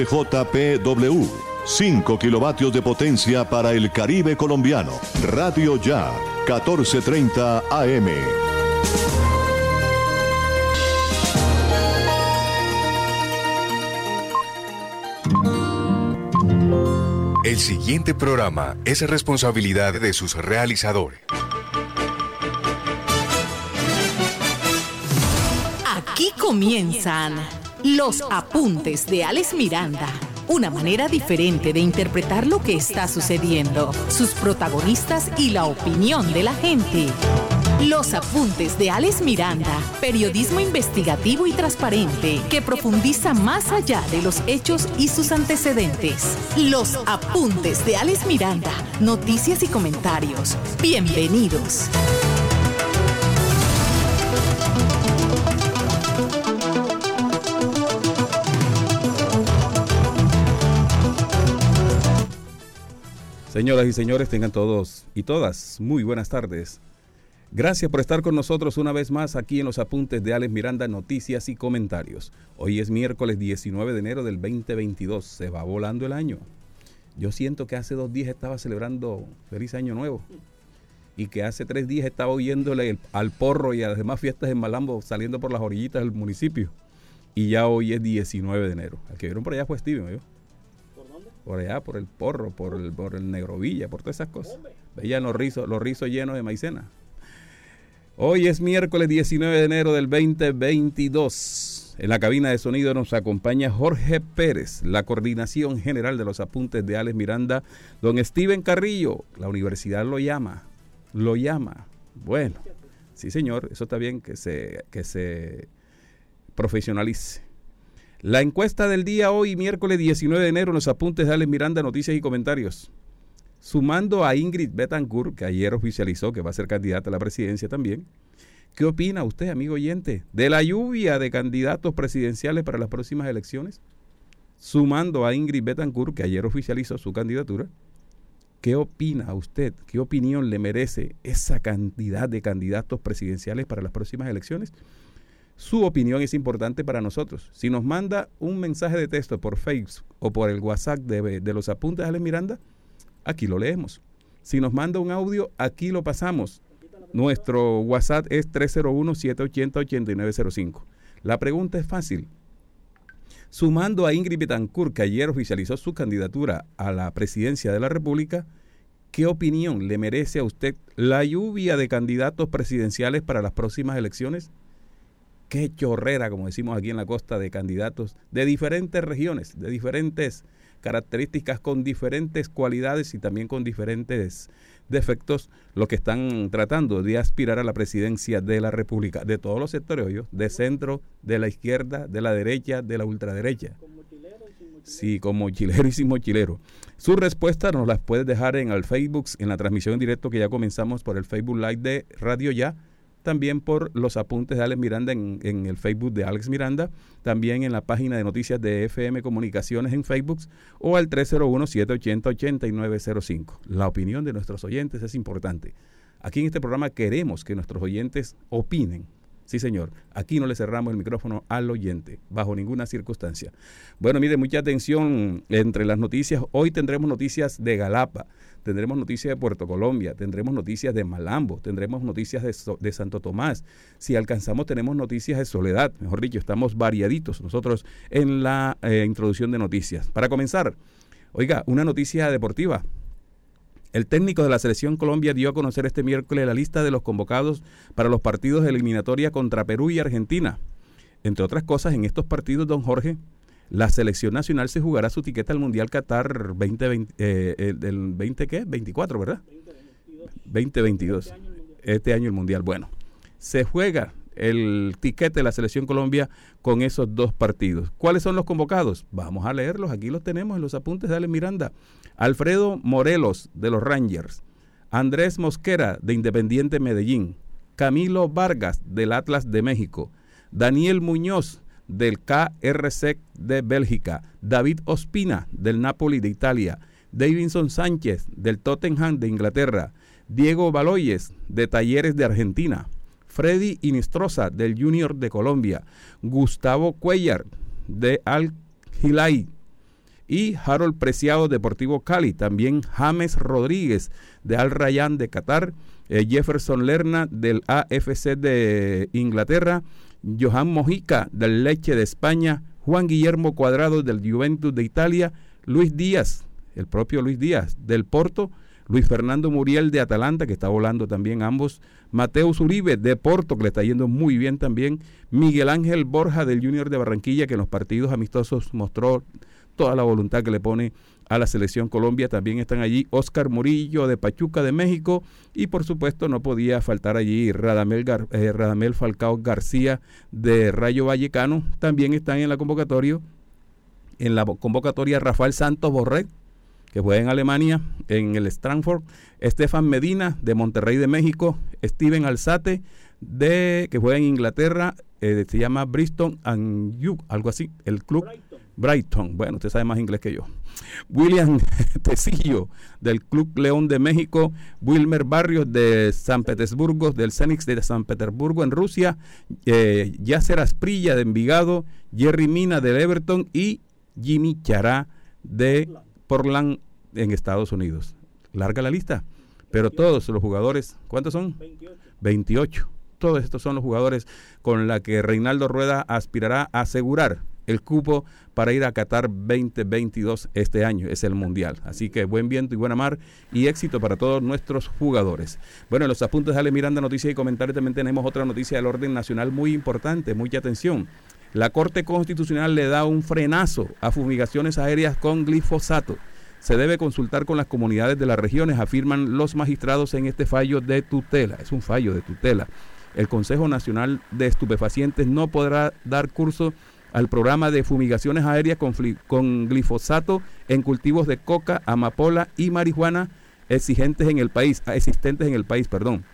JPW, 5 kilovatios de potencia para el Caribe colombiano. Radio Ya, 1430 AM. El siguiente programa es responsabilidad de sus realizadores. Aquí comienzan los apuntes de Alex Miranda. Una manera diferente de interpretar lo que está sucediendo, sus protagonistas y la opinión de la gente. Los apuntes de Alex Miranda, periodismo investigativo y transparente que profundiza más allá de los hechos y sus antecedentes. Los apuntes de Alex Miranda, noticias y comentarios. Bienvenidos. Señoras y señores, tengan todos y todas muy buenas tardes. Gracias por estar con nosotros una vez más aquí en los apuntes de Alex Miranda, noticias y comentarios. Hoy es miércoles 19 de enero del 2022, se va volando el año. Yo siento que hace dos días estaba celebrando feliz año nuevo y que hace tres días estaba oyéndole al porro y a las demás fiestas en Malambo saliendo por las orillitas del municipio. Y ya hoy es 19 de enero. Al que vieron por allá fue Steven, ¿no? Por allá, por el porro, por el, por el negrovilla, por todas esas cosas. Veían los rizos, los rizos llenos de maicena. Hoy es miércoles 19 de enero del 2022. En la cabina de sonido nos acompaña Jorge Pérez, la coordinación general de los apuntes de Alex Miranda. Don Steven Carrillo, la universidad lo llama, lo llama. Bueno, sí señor, eso está bien que se, que se profesionalice. La encuesta del día hoy, miércoles 19 de enero, en los apuntes de Alex Miranda, noticias y comentarios. Sumando a Ingrid Betancourt, que ayer oficializó que va a ser candidata a la presidencia también, ¿qué opina usted, amigo oyente, de la lluvia de candidatos presidenciales para las próximas elecciones? Sumando a Ingrid Betancourt, que ayer oficializó su candidatura, ¿qué opina usted? ¿Qué opinión le merece esa cantidad de candidatos presidenciales para las próximas elecciones? Su opinión es importante para nosotros. Si nos manda un mensaje de texto por Facebook o por el WhatsApp de, los apuntes de Alex Miranda, aquí lo leemos. Si nos manda un audio, aquí lo pasamos. Nuestro WhatsApp es 301-780-8905. La pregunta es fácil. Sumando a Ingrid Betancourt, que ayer oficializó su candidatura a la presidencia de la República, ¿qué opinión le merece a usted la lluvia de candidatos presidenciales para las próximas elecciones? Qué chorrera, como decimos aquí en la costa, de candidatos de diferentes regiones, de diferentes características, con diferentes cualidades y también con diferentes defectos, los que están tratando de aspirar a la presidencia de la República, de todos los sectores, hoy, de centro, de la izquierda, de la derecha, de la ultraderecha. Sí, como chilero y sin mochilero. Su respuesta nos las puedes dejar en el Facebook, en la transmisión en directo que ya comenzamos por el Facebook Live de Radio Ya también por los apuntes de Alex Miranda en, el Facebook de Alex Miranda, también en la página de noticias de FM Comunicaciones en Facebook o al 301-780-8905. La opinión de nuestros oyentes es importante. Aquí en este programa queremos que nuestros oyentes opinen Sí, señor. Aquí no le cerramos el micrófono al oyente, bajo ninguna circunstancia. Bueno, mire, mucha atención entre las noticias. Hoy tendremos noticias de Galapa, tendremos noticias de Puerto Colombia, tendremos noticias de Malambo, tendremos noticias de, Santo Tomás. Si alcanzamos, tenemos noticias de Soledad. Mejor dicho, estamos variaditos nosotros en la eh, introducción de noticias. Para comenzar, oiga, una noticia deportiva. El técnico de la selección Colombia dio a conocer este miércoles la lista de los convocados para los partidos de eliminatoria contra Perú y Argentina. Entre otras cosas, en estos partidos, don Jorge, la selección nacional se jugará su tiqueta al Mundial Qatar 2020, eh, el, 20 qué? 24, ¿verdad? 2022. Este año el Mundial. Bueno, se juega el tiquete de la selección Colombia con esos dos partidos. ¿Cuáles son los convocados? Vamos a leerlos, aquí los tenemos en los apuntes. De Ale Miranda. Alfredo Morelos de los Rangers, Andrés Mosquera de Independiente Medellín, Camilo Vargas del Atlas de México, Daniel Muñoz del KRC de Bélgica, David Ospina del Napoli de Italia, Davidson Sánchez del Tottenham de Inglaterra, Diego Baloyes de Talleres de Argentina, Freddy Inistrosa del Junior de Colombia, Gustavo Cuellar de Al Hilay y Harold Preciado Deportivo Cali, también James Rodríguez de Al Rayyan de Qatar, eh, Jefferson Lerna del AFC de Inglaterra, Johan Mojica del Leche de España, Juan Guillermo Cuadrado del Juventus de Italia, Luis Díaz, el propio Luis Díaz del Porto, Luis Fernando Muriel de Atalanta, que está volando también ambos, Mateus Uribe de Porto, que le está yendo muy bien también, Miguel Ángel Borja del Junior de Barranquilla, que en los partidos amistosos mostró toda la voluntad que le pone a la selección Colombia. También están allí Oscar Murillo de Pachuca de México y por supuesto no podía faltar allí Radamel, eh, Radamel Falcao García de Rayo Vallecano. También están en la convocatoria, en la convocatoria Rafael Santos Borré que juega en Alemania, en el Strangford, Estefan Medina de Monterrey de México, Steven Alzate de que juega en Inglaterra, eh, se llama Bristol and You, algo así, el club Brighton. Brighton. Bueno, usted sabe más inglés que yo. William Tecillo del Club León de México, Wilmer Barrios de San Petersburgo, del Zenix de San Petersburgo en Rusia, eh, Yasser Asprilla de Envigado, Jerry Mina del Everton y Jimmy Chará de Portland en Estados Unidos. Larga la lista, pero todos los jugadores, ¿cuántos son? 28. 28. Todos estos son los jugadores con la que Reinaldo Rueda aspirará a asegurar el cupo para ir a Qatar 2022 este año, es el Mundial. Así que buen viento y buena mar y éxito para todos nuestros jugadores. Bueno, en los apuntes de Ale Miranda, noticias y comentarios también tenemos otra noticia del orden nacional muy importante, mucha atención. La Corte Constitucional le da un frenazo a fumigaciones aéreas con glifosato. Se debe consultar con las comunidades de las regiones, afirman los magistrados en este fallo de tutela. Es un fallo de tutela. El Consejo Nacional de Estupefacientes no podrá dar curso al programa de fumigaciones aéreas con, glifosato en cultivos de coca, amapola y marihuana exigentes en el país, existentes en el país, perdón.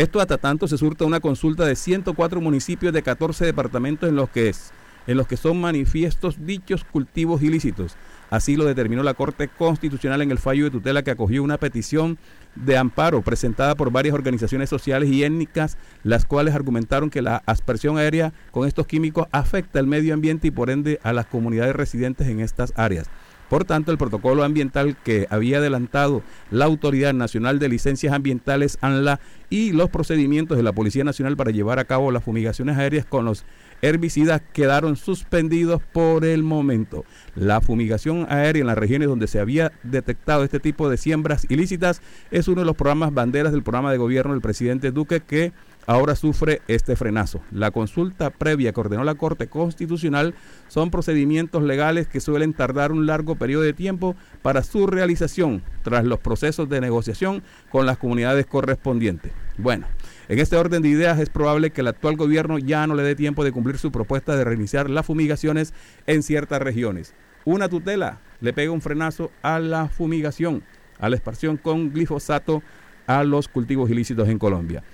Esto hasta tanto se surta una consulta de 104 municipios de 14 departamentos en los que es, en los que son manifiestos dichos cultivos ilícitos. Así lo determinó la Corte Constitucional en el fallo de tutela que acogió una petición de amparo presentada por varias organizaciones sociales y étnicas, las cuales argumentaron que la aspersión aérea con estos químicos afecta al medio ambiente y por ende a las comunidades residentes en estas áreas. Por tanto, el protocolo ambiental que había adelantado la Autoridad Nacional de Licencias Ambientales, ANLA, y los procedimientos de la Policía Nacional para llevar a cabo las fumigaciones aéreas con los herbicidas quedaron suspendidos por el momento. La fumigación aérea en las regiones donde se había detectado este tipo de siembras ilícitas es uno de los programas banderas del programa de gobierno del presidente Duque que ahora sufre este frenazo. La consulta previa que ordenó la Corte Constitucional son procedimientos legales que suelen tardar un largo periodo de tiempo para su realización tras los procesos de negociación con las comunidades correspondientes. Bueno, en este orden de ideas es probable que el actual gobierno ya no le dé tiempo de cumplir su propuesta de reiniciar las fumigaciones en ciertas regiones. Una tutela le pega un frenazo a la fumigación, a la expansión con glifosato a los cultivos ilícitos en Colombia.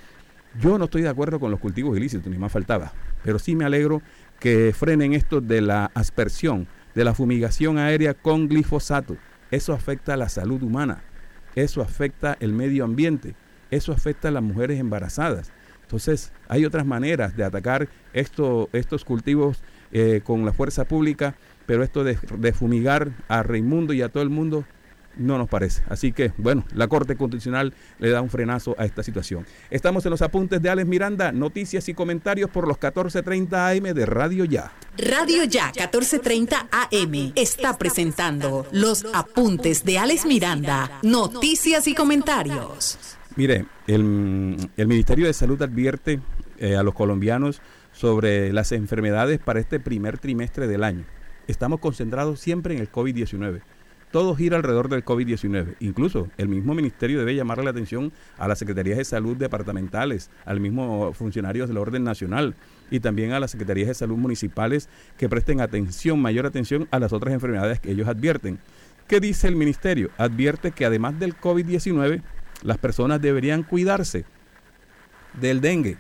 Yo no estoy de acuerdo con los cultivos ilícitos, ni más faltaba, pero sí me alegro que frenen esto de la aspersión, de la fumigación aérea con glifosato. Eso afecta a la salud humana, eso afecta el medio ambiente eso afecta a las mujeres embarazadas. Entonces, hay otras maneras de atacar estos cultivos eh, con la fuerza pública, pero esto de, fumigar a Raimundo y a todo el mundo no nos parece. Así que, bueno, la Corte Constitucional le da un frenazo a esta situación. Estamos en los apuntes de Alex Miranda, noticias y comentarios por los 14.30 AM de Radio Ya. Radio Ya 14.30 AM está presentando los apuntes de Alex Miranda, noticias y comentarios. Mire, el, Ministerio de Salud advierte eh, a los colombianos sobre las enfermedades para este primer trimestre del año. Estamos concentrados siempre en el COVID-19. Todo gira alrededor del COVID-19. Incluso el mismo ministerio debe llamarle la atención a las secretarías de salud departamentales, al mismo funcionarios del orden nacional y también a las secretarías de salud municipales que presten atención, mayor atención a las otras enfermedades que ellos advierten. ¿Qué dice el ministerio? Advierte que además del COVID-19, las personas deberían cuidarse del dengue,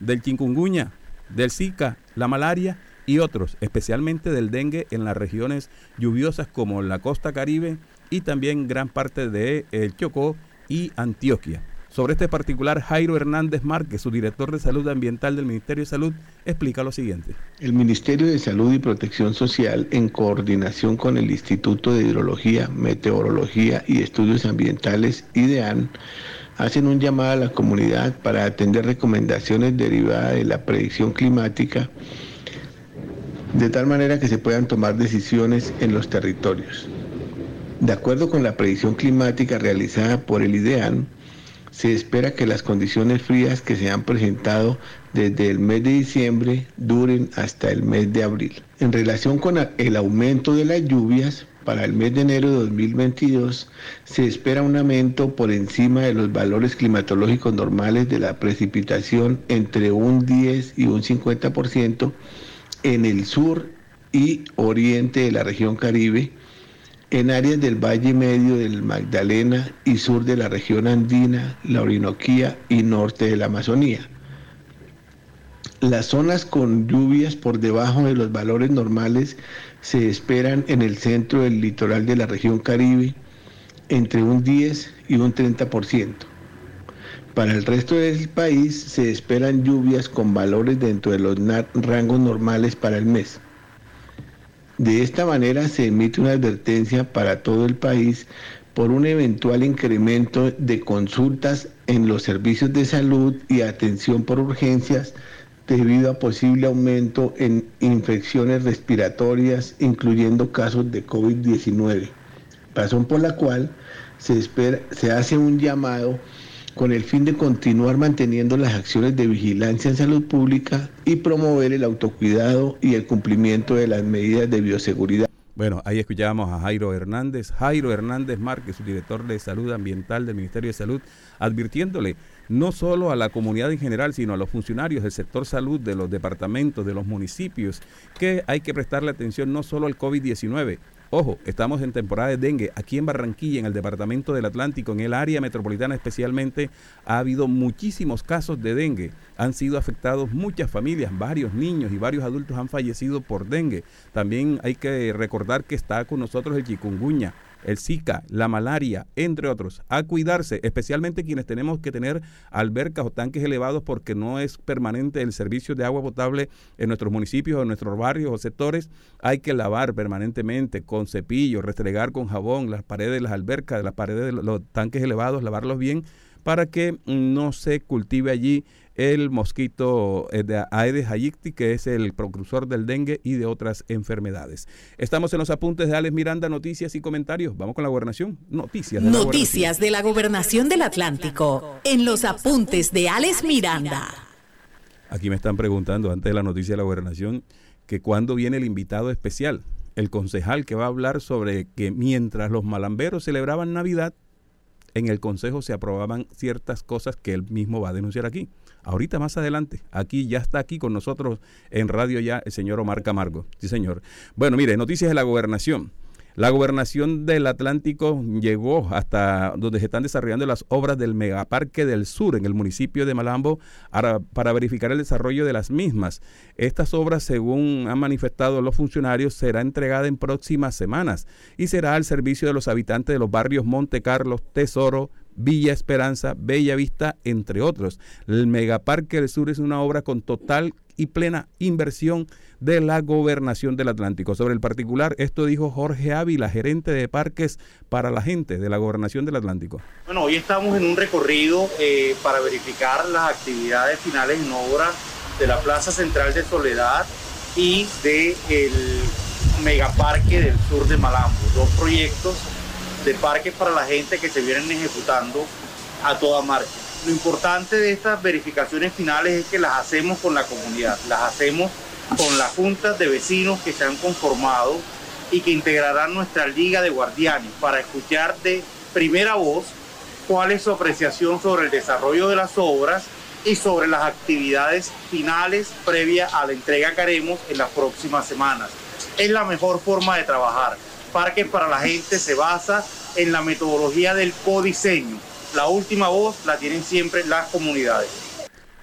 del chikungunya, del zika, la malaria y otros, especialmente del dengue en las regiones lluviosas como la costa caribe y también gran parte de el Chocó y Antioquia. Sobre este particular, Jairo Hernández Márquez, su director de Salud Ambiental del Ministerio de Salud, explica lo siguiente. El Ministerio de Salud y Protección Social, en coordinación con el Instituto de Hidrología, Meteorología y Estudios Ambientales, IDEAN, hacen un llamado a la comunidad para atender recomendaciones derivadas de la predicción climática, de tal manera que se puedan tomar decisiones en los territorios. De acuerdo con la predicción climática realizada por el IDEAN, se espera que las condiciones frías que se han presentado desde el mes de diciembre duren hasta el mes de abril. En relación con el aumento de las lluvias, para el mes de enero de 2022 se espera un aumento por encima de los valores climatológicos normales de la precipitación entre un 10 y un 50% en el sur y oriente de la región Caribe en áreas del Valle Medio del Magdalena y sur de la región andina, la Orinoquía y norte de la Amazonía. Las zonas con lluvias por debajo de los valores normales se esperan en el centro del litoral de la región Caribe entre un 10 y un 30%. Para el resto del país se esperan lluvias con valores dentro de los rangos normales para el mes. De esta manera se emite una advertencia para todo el país por un eventual incremento de consultas en los servicios de salud y atención por urgencias debido a posible aumento en infecciones respiratorias, incluyendo casos de COVID-19, razón por la cual se, se hace un llamado con el fin de continuar manteniendo las acciones de vigilancia en salud pública y promover el autocuidado y el cumplimiento de las medidas de bioseguridad. Bueno, ahí escuchábamos a Jairo Hernández, Jairo Hernández Márquez, su director de Salud Ambiental del Ministerio de Salud, advirtiéndole no solo a la comunidad en general, sino a los funcionarios del sector salud, de los departamentos, de los municipios, que hay que prestarle atención no solo al COVID-19, Ojo, estamos en temporada de dengue. Aquí en Barranquilla, en el departamento del Atlántico, en el área metropolitana especialmente, ha habido muchísimos casos de dengue. Han sido afectados muchas familias, varios niños y varios adultos han fallecido por dengue. También hay que recordar que está con nosotros el chikungunya el Zika, la malaria, entre otros, a cuidarse, especialmente quienes tenemos que tener albercas o tanques elevados porque no es permanente el servicio de agua potable en nuestros municipios, en nuestros barrios o sectores. Hay que lavar permanentemente con cepillo, restregar con jabón las paredes de las albercas, las paredes de los tanques elevados, lavarlos bien para que no se cultive allí el mosquito eh, de Aedes aegypti, que es el precursor del dengue y de otras enfermedades. Estamos en los apuntes de Alex Miranda, noticias y comentarios. Vamos con la gobernación. Noticias de Noticias la de la gobernación del Atlántico. En los apuntes de Alex Miranda. Aquí me están preguntando, antes de la noticia de la gobernación, que cuándo viene el invitado especial, el concejal que va a hablar sobre que mientras los malamberos celebraban Navidad, en el Consejo se aprobaban ciertas cosas que él mismo va a denunciar aquí. Ahorita más adelante, aquí ya está aquí con nosotros en radio ya el señor Omar Camargo. Sí, señor. Bueno, mire, noticias de la gobernación. La gobernación del Atlántico llegó hasta donde se están desarrollando las obras del Megaparque del Sur en el municipio de Malambo para, verificar el desarrollo de las mismas. Estas obras, según han manifestado los funcionarios, será entregada en próximas semanas y será al servicio de los habitantes de los barrios Monte Carlos, Tesoro, Villa Esperanza, Bella Vista, entre otros. El Megaparque del Sur es una obra con total y plena inversión de la gobernación del Atlántico. Sobre el particular, esto dijo Jorge Ávila, gerente de parques para la gente de la gobernación del Atlántico. Bueno, hoy estamos en un recorrido eh, para verificar las actividades finales en obra de la Plaza Central de Soledad y del Megaparque del Sur de Malambo, dos proyectos de parques para la gente que se vienen ejecutando a toda marcha. Lo importante de estas verificaciones finales es que las hacemos con la comunidad, las hacemos con las juntas de vecinos que se han conformado y que integrarán nuestra liga de guardianes para escuchar de primera voz cuál es su apreciación sobre el desarrollo de las obras y sobre las actividades finales previas a la entrega que haremos en las próximas semanas. Es la mejor forma de trabajar Parques para la Gente se basa en la metodología del codiseño. La última voz la tienen siempre las comunidades.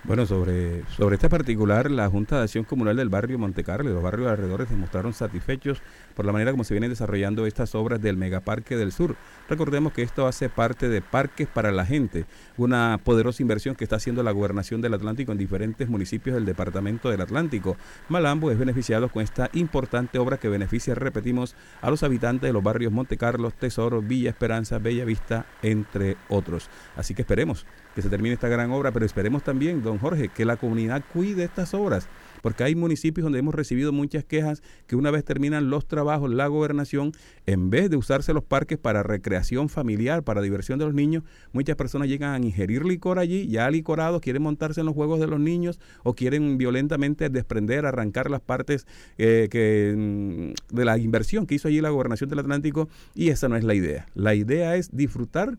Bueno, sobre, sobre este particular, la Junta de Acción Comunal del barrio Montecarlo y los barrios alrededores se mostraron satisfechos por la manera como se vienen desarrollando estas obras del Megaparque del Sur. Recordemos que esto hace parte de Parques para la Gente, una poderosa inversión que está haciendo la Gobernación del Atlántico en diferentes municipios del Departamento del Atlántico. Malambo es beneficiado con esta importante obra que beneficia, repetimos, a los habitantes de los barrios Montecarlo, Tesoro, Villa Esperanza, Bella Vista, entre otros. Así que esperemos que se termine esta gran obra, pero esperemos también, don Jorge, que la comunidad cuide estas obras, porque hay municipios donde hemos recibido muchas quejas que una vez terminan los trabajos, la gobernación, en vez de usarse los parques para recreación familiar, para diversión de los niños, muchas personas llegan a ingerir licor allí, ya licorados, quieren montarse en los juegos de los niños o quieren violentamente desprender, arrancar las partes eh, que, mm, de la inversión que hizo allí la gobernación del Atlántico y esa no es la idea. La idea es disfrutar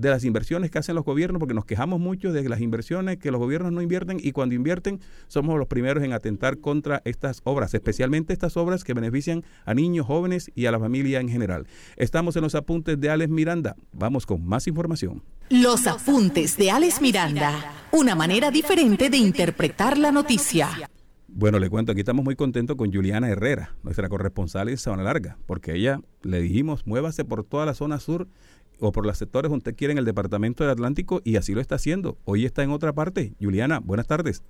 de las inversiones que hacen los gobiernos, porque nos quejamos mucho de las inversiones que los gobiernos no invierten y cuando invierten somos los primeros en atentar contra estas obras, especialmente estas obras que benefician a niños, jóvenes y a la familia en general. Estamos en los apuntes de Alex Miranda. Vamos con más información. Los apuntes de Alex Miranda, una manera diferente de interpretar la noticia. Bueno, le cuento, aquí estamos muy contentos con Juliana Herrera, nuestra corresponsal en Sabana Larga, porque ella le dijimos, muévase por toda la zona sur o por los sectores donde quiere en el Departamento del Atlántico y así lo está haciendo. Hoy está en otra parte. Juliana, buenas tardes.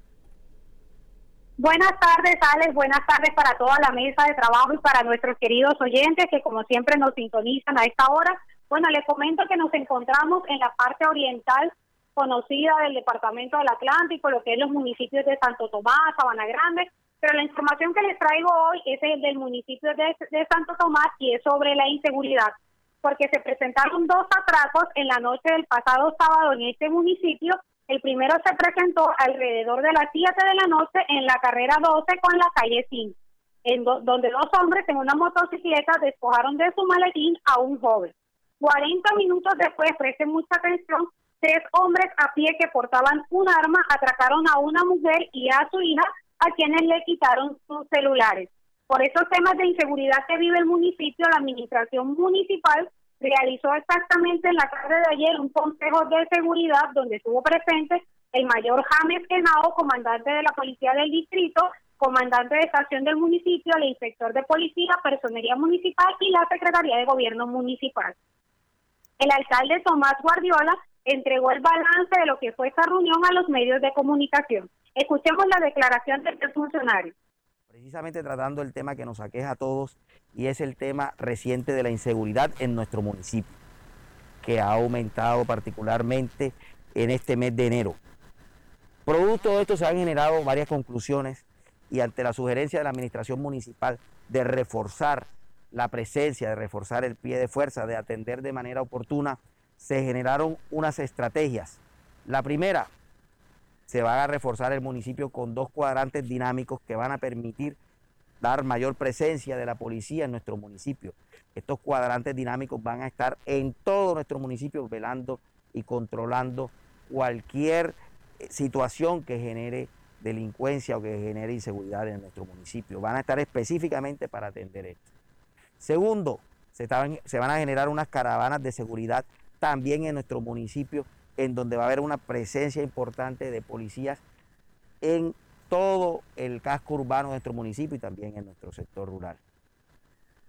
Buenas tardes, Alex. Buenas tardes para toda la mesa de trabajo y para nuestros queridos oyentes que como siempre nos sintonizan a esta hora. Bueno, les comento que nos encontramos en la parte oriental conocida del Departamento del Atlántico, lo que es los municipios de Santo Tomás, Sabana Grande, pero la información que les traigo hoy es el del municipio de, de Santo Tomás y es sobre la inseguridad porque se presentaron dos atracos en la noche del pasado sábado en este municipio. El primero se presentó alrededor de las 7 de la noche en la carrera 12 con la calle 5, en donde dos hombres en una motocicleta despojaron de su maletín a un joven. 40 minutos después, presten mucha atención, tres hombres a pie que portaban un arma atracaron a una mujer y a su hija, a quienes le quitaron sus celulares. Por esos temas de inseguridad que vive el municipio, la administración municipal realizó exactamente en la tarde de ayer un consejo de seguridad donde estuvo presente el mayor James Henao, comandante de la policía del distrito, comandante de estación del municipio, el inspector de policía, personería municipal y la secretaría de gobierno municipal. El alcalde Tomás Guardiola entregó el balance de lo que fue esta reunión a los medios de comunicación. Escuchemos la declaración del funcionario precisamente tratando el tema que nos aqueja a todos y es el tema reciente de la inseguridad en nuestro municipio, que ha aumentado particularmente en este mes de enero. Producto de esto se han generado varias conclusiones y ante la sugerencia de la administración municipal de reforzar la presencia, de reforzar el pie de fuerza, de atender de manera oportuna, se generaron unas estrategias. La primera, se va a reforzar el municipio con dos cuadrantes dinámicos que van a permitir dar mayor presencia de la policía en nuestro municipio. Estos cuadrantes dinámicos van a estar en todo nuestro municipio velando y controlando cualquier eh, situación que genere delincuencia o que genere inseguridad en nuestro municipio. Van a estar específicamente para atender esto. Segundo, se, se van a generar unas caravanas de seguridad también en nuestro municipio en donde va a haber una presencia importante de policías en todo el casco urbano de nuestro municipio y también en nuestro sector rural.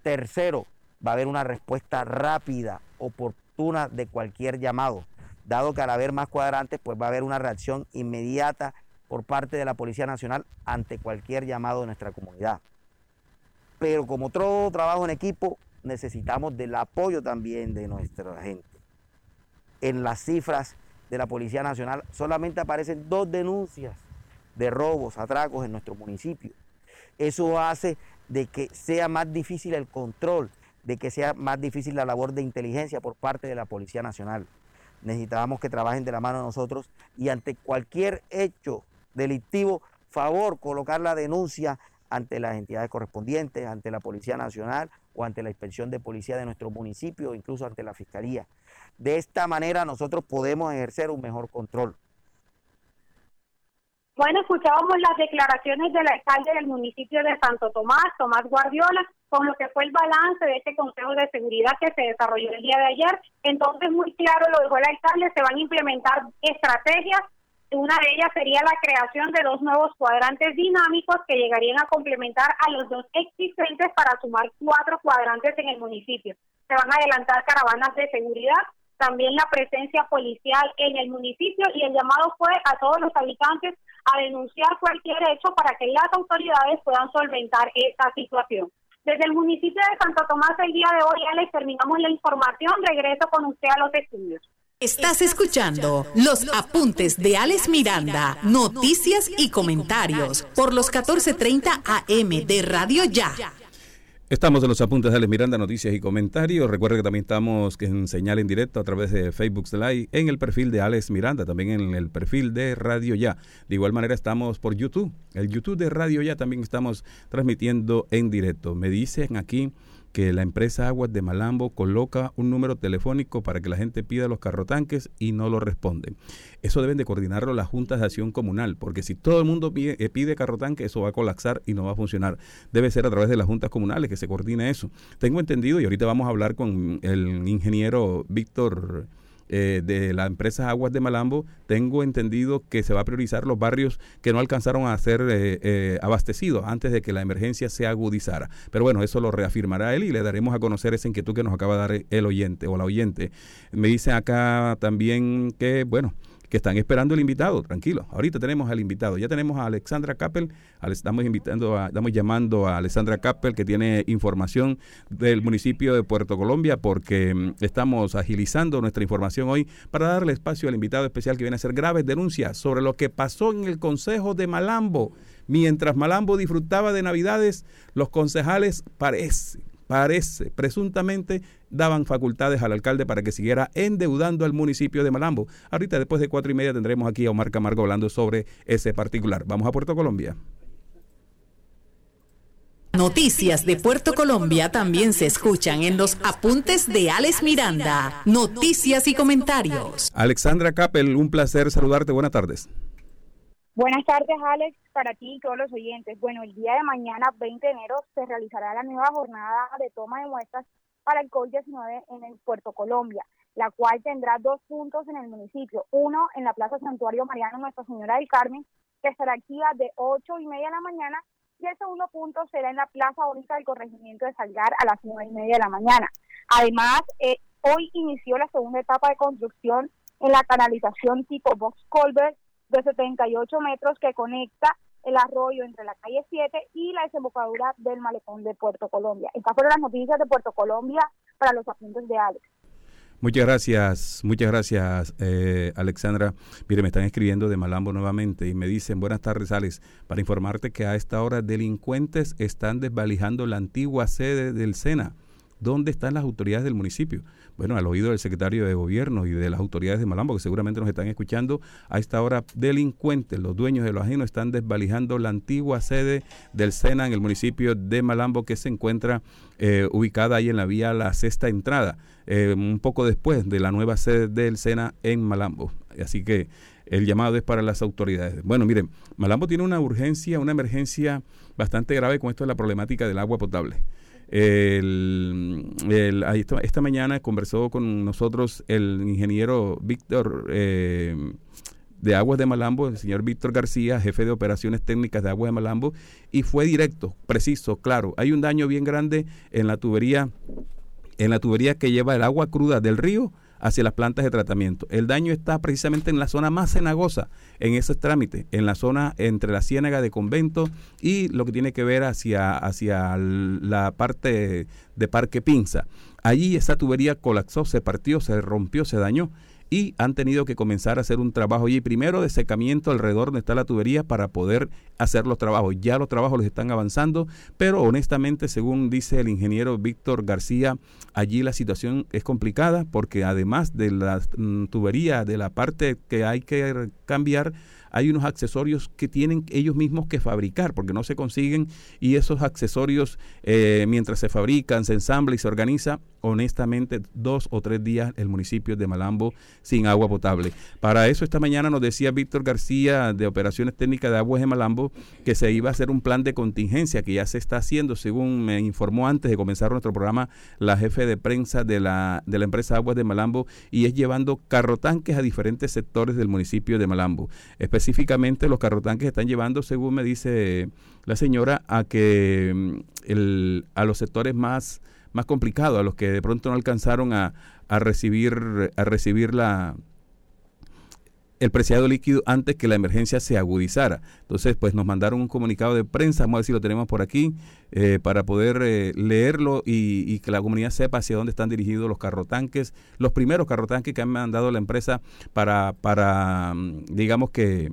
Tercero, va a haber una respuesta rápida, oportuna de cualquier llamado. Dado que al haber más cuadrantes, pues va a haber una reacción inmediata por parte de la Policía Nacional ante cualquier llamado de nuestra comunidad. Pero como todo trabajo en equipo, necesitamos del apoyo también de nuestra gente en las cifras de la Policía Nacional solamente aparecen dos denuncias de robos, atracos en nuestro municipio. Eso hace de que sea más difícil el control, de que sea más difícil la labor de inteligencia por parte de la Policía Nacional. Necesitamos que trabajen de la mano de nosotros y ante cualquier hecho delictivo, favor colocar la denuncia ante las entidades correspondientes, ante la Policía Nacional o ante la inspección de policía de nuestro municipio, incluso ante la Fiscalía. De esta manera nosotros podemos ejercer un mejor control. Bueno, escuchábamos las declaraciones del alcalde del municipio de Santo Tomás, Tomás Guardiola, con lo que fue el balance de este Consejo de Seguridad que se desarrolló el día de ayer. Entonces, muy claro lo dejó el alcalde, se van a implementar estrategias Una de ellas sería la creación de dos nuevos cuadrantes dinámicos que llegarían a complementar a los dos existentes para sumar cuatro cuadrantes en el municipio. Se van a adelantar caravanas de seguridad, también la presencia policial en el municipio y el llamado fue a todos los habitantes a denunciar cualquier hecho para que las autoridades puedan solventar esta situación. Desde el municipio de Santo Tomás el día de hoy ya les terminamos la información. Regreso con usted a los estudios. Estás escuchando los apuntes de Alex Miranda, noticias y comentarios por los 14:30 AM de Radio Ya. Estamos en los apuntes de Alex Miranda, noticias y comentarios. Recuerda que también estamos en señal en directo a través de Facebook Live en el perfil de Alex Miranda, también en el perfil de Radio Ya. De igual manera estamos por YouTube. El YouTube de Radio Ya también estamos transmitiendo en directo. Me dicen aquí que la empresa Aguas de Malambo coloca un número telefónico para que la gente pida los carrotanques y no lo responden. Eso deben de coordinarlo las juntas de acción comunal, porque si todo el mundo pide, eh, pide carrotanque, eso va a colapsar y no va a funcionar. Debe ser a través de las juntas comunales que se coordine eso. Tengo entendido, y ahorita vamos a hablar con el ingeniero Víctor eh, de la empresa Aguas de Malambo, tengo entendido que se va a priorizar los barrios que no alcanzaron a ser eh, eh, abastecidos antes de que la emergencia se agudizara. Pero bueno, eso lo reafirmará él y le daremos a conocer esa inquietud que nos acaba de dar el oyente o la oyente. Me dice acá también que, bueno, que están esperando el invitado, tranquilo. Ahorita tenemos al invitado. Ya tenemos a Alexandra Kappel, estamos invitando estamos llamando a Alexandra Kappel que tiene información del municipio de Puerto Colombia porque mm, estamos agilizando nuestra información hoy para darle espacio al invitado especial que viene a hacer graves denuncias sobre lo que pasó en el Consejo de Malambo. Mientras Malambo disfrutaba de Navidades, los concejales parece parece, presuntamente daban facultades al alcalde para que siguiera endeudando al municipio de Malambo. Ahorita después de cuatro y media tendremos aquí a Omar Camargo hablando sobre ese particular. Vamos a Puerto Colombia. Noticias de Puerto Colombia también se escuchan en los apuntes de Alex Miranda. Noticias y comentarios. Alexandra Capel, un placer saludarte. Buenas tardes. Buenas tardes, Alex, para ti y todos los oyentes. Bueno, el día de mañana, 20 de enero, se realizará la nueva jornada de toma de muestras para el COVID-19 en el Puerto Colombia, la cual tendrá dos puntos en el municipio. Uno en la Plaza Santuario Mariano Nuestra Señora del Carmen, que estará activa de 8 y media de la mañana, y el segundo punto será en la Plaza Única del Corregimiento de Salgar a las 9 y media de la mañana. Además, eh, hoy inició la segunda etapa de construcción en la canalización tipo Box Colbert de 78 metros que conecta el arroyo entre la calle 7 y la desembocadura del malecón de Puerto Colombia. Estas fueron las noticias de Puerto Colombia para los apuntes de Alex. Muchas gracias, muchas gracias eh, Alexandra. Mire, me están escribiendo de Malambo nuevamente y me dicen, buenas tardes Alex, para informarte que a esta hora delincuentes están desvalijando la antigua sede del SENA. ¿Dónde están las autoridades del municipio? bueno, al oído del secretario de gobierno y de las autoridades de Malambo, que seguramente nos están escuchando, a esta hora delincuentes, los dueños de los ajenos, están desvalijando la antigua sede del SENA en el municipio de Malambo, que se encuentra eh, ubicada ahí en la vía La Sexta Entrada, eh, un poco después de la nueva sede del SENA en Malambo. Así que el llamado es para las autoridades. Bueno, miren, Malambo tiene una urgencia, una emergencia bastante grave con esto de la problemática del agua potable. Esta, mañana conversó con nosotros el ingeniero Víctor eh, de Aguas de Malambo, el señor Víctor García, jefe de operaciones técnicas de Aguas de Malambo, y fue directo, preciso, claro. Hay un daño bien grande en la tubería, en la tubería que lleva el agua cruda del río hacia las plantas de tratamiento. El daño está precisamente en la zona más cenagosa, en ese trámite, en la zona entre la ciénaga de convento y lo que tiene que ver hacia, hacia la parte de Parque Pinza. Allí esa tubería colapsó, se partió, se rompió, se dañó y han tenido que comenzar a hacer un trabajo allí, primero de secamiento alrededor donde está la tubería para poder hacer los trabajos. Ya los trabajos les están avanzando, pero honestamente, según dice el ingeniero Víctor García, allí la situación es complicada porque además de la mm, tubería, de la parte que hay que cambiar, hay unos accesorios que tienen ellos mismos que fabricar porque no se consiguen y esos accesorios eh, mientras se fabrican, se ensambla y se organiza, honestamente dos o tres días el municipio de Malambo sin agua potable. Para eso esta mañana nos decía Víctor García de Operaciones Técnicas de Aguas de Malambo que se iba a hacer un plan de contingencia que ya se está haciendo, según me informó antes de comenzar nuestro programa la jefe de prensa de la, de la empresa Aguas de Malambo y es llevando carrotanques a diferentes sectores del municipio de Malambo. Específicamente los carrotanques están llevando, según me dice la señora, a que mm, el, a los sectores más más complicados, a los que de pronto no alcanzaron a, a recibir, a recibir la, el preciado líquido antes que la emergencia se agudizara. Entonces, pues nos mandaron un comunicado de prensa, vamos a ver si lo tenemos por aquí, eh, para poder eh, leerlo y, y, que la comunidad sepa hacia dónde están dirigidos los carrotanques, los primeros carrotanques que han mandado la empresa para, para mm, digamos que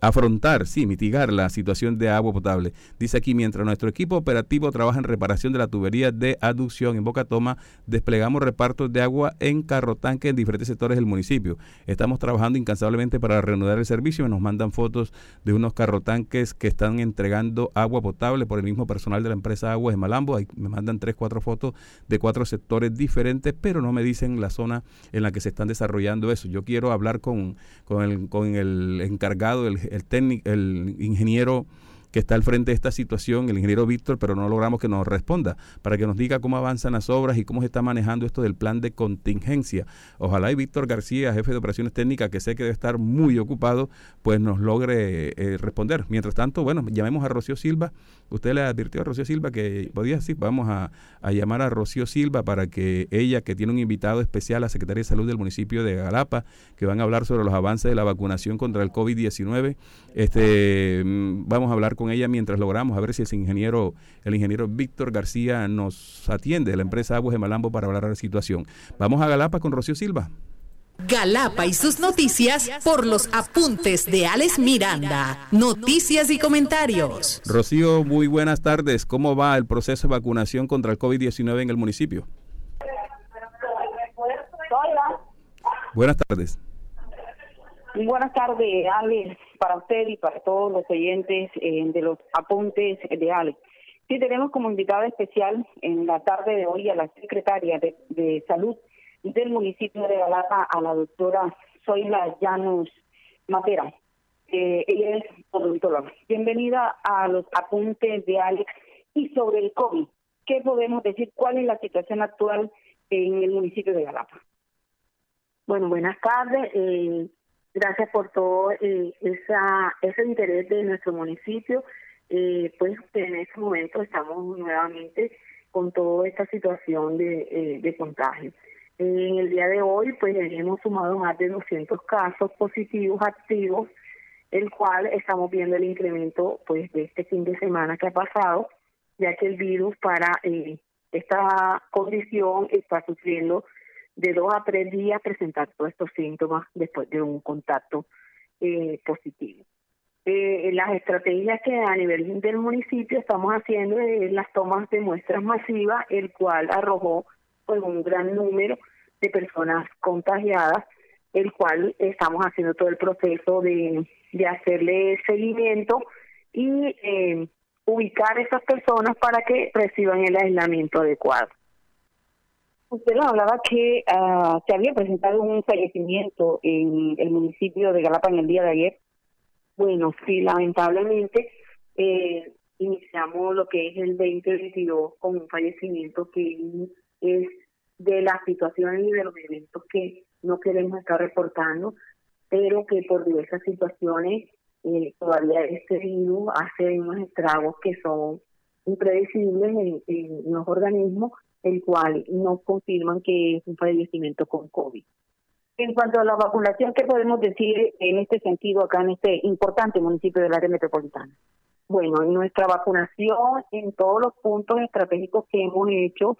afrontar, sí, mitigar la situación de agua potable. Dice aquí, mientras nuestro equipo operativo trabaja en reparación de la tubería de aducción en Boca Toma, desplegamos repartos de agua en carro tanque en diferentes sectores del municipio. Estamos trabajando incansablemente para reanudar el servicio nos mandan fotos de unos carrotanques que están entregando agua potable por el mismo personal de la empresa Aguas de Malambo. Me mandan tres, cuatro fotos de cuatro sectores diferentes, pero no me dicen la zona en la que se están desarrollando eso. Yo quiero hablar con, con, el, con el encargado, el el técnico, el ingeniero que está al frente de esta situación, el ingeniero Víctor, pero no logramos que nos responda para que nos diga cómo avanzan las obras y cómo se está manejando esto del plan de contingencia. Ojalá y Víctor García, jefe de operaciones técnicas, que sé que debe estar muy ocupado, pues nos logre eh, responder. Mientras tanto, bueno, llamemos a Rocío Silva. Usted le advirtió a Rocío Silva que podía, sí, vamos a, a llamar a Rocío Silva para que ella, que tiene un invitado especial, la Secretaría de Salud del municipio de Galapa, que van a hablar sobre los avances de la vacunación contra el COVID-19, este, mm, vamos a hablar con ella mientras logramos a ver si el ingeniero, el ingeniero Víctor García nos atiende de la empresa Aguas de Malambo para hablar de la situación. Vamos a Galapa con Rocío Silva. Galapa y sus noticias por los apuntes de Alex Miranda. Noticias y comentarios. Rocío, muy buenas tardes. ¿Cómo va el proceso de vacunación contra el COVID-19 en el municipio? Buenas tardes. Buenas tardes, Alex para usted y para todos los oyentes eh, de los apuntes de Alex. Sí, tenemos como invitada especial en la tarde de hoy a la secretaria de, Salud del municipio de Galapa, a la doctora Zoila Llanos Matera. Eh, ella es odontóloga. Bienvenida a los apuntes de Alex y sobre el COVID. ¿Qué podemos decir? ¿Cuál es la situación actual en el municipio de Galapa? Bueno, buenas tardes. Eh, Gracias por todo eh, esa, ese interés de nuestro municipio. Eh, pues en este momento estamos nuevamente con toda esta situación de, eh, de contagio. En el día de hoy, pues hemos sumado más de 200 casos positivos activos, el cual estamos viendo el incremento pues de este fin de semana que ha pasado, ya que el virus para eh, esta condición está sufriendo de dos a tres días presentar todos estos síntomas después de un contacto eh, positivo. Eh, las estrategias que a nivel del municipio estamos haciendo es las tomas de muestras masivas, el cual arrojó pues, un gran número de personas contagiadas, el cual estamos haciendo todo el proceso de, de hacerle seguimiento y eh, ubicar a esas personas para que reciban el aislamiento adecuado. Usted nos hablaba que uh, se había presentado un fallecimiento en el municipio de Galapa en el día de ayer. Bueno, sí, lamentablemente eh, iniciamos lo que es el 2022 con un fallecimiento que es de las situaciones y de los eventos que no queremos estar reportando, pero que por diversas situaciones eh, todavía este virus hace unos estragos que son impredecibles en, en los organismos el cual no confirman que es un fallecimiento con COVID. En cuanto a la vacunación, ¿qué podemos decir en este sentido acá en este importante municipio del área metropolitana? Bueno, en nuestra vacunación, en todos los puntos estratégicos que hemos hecho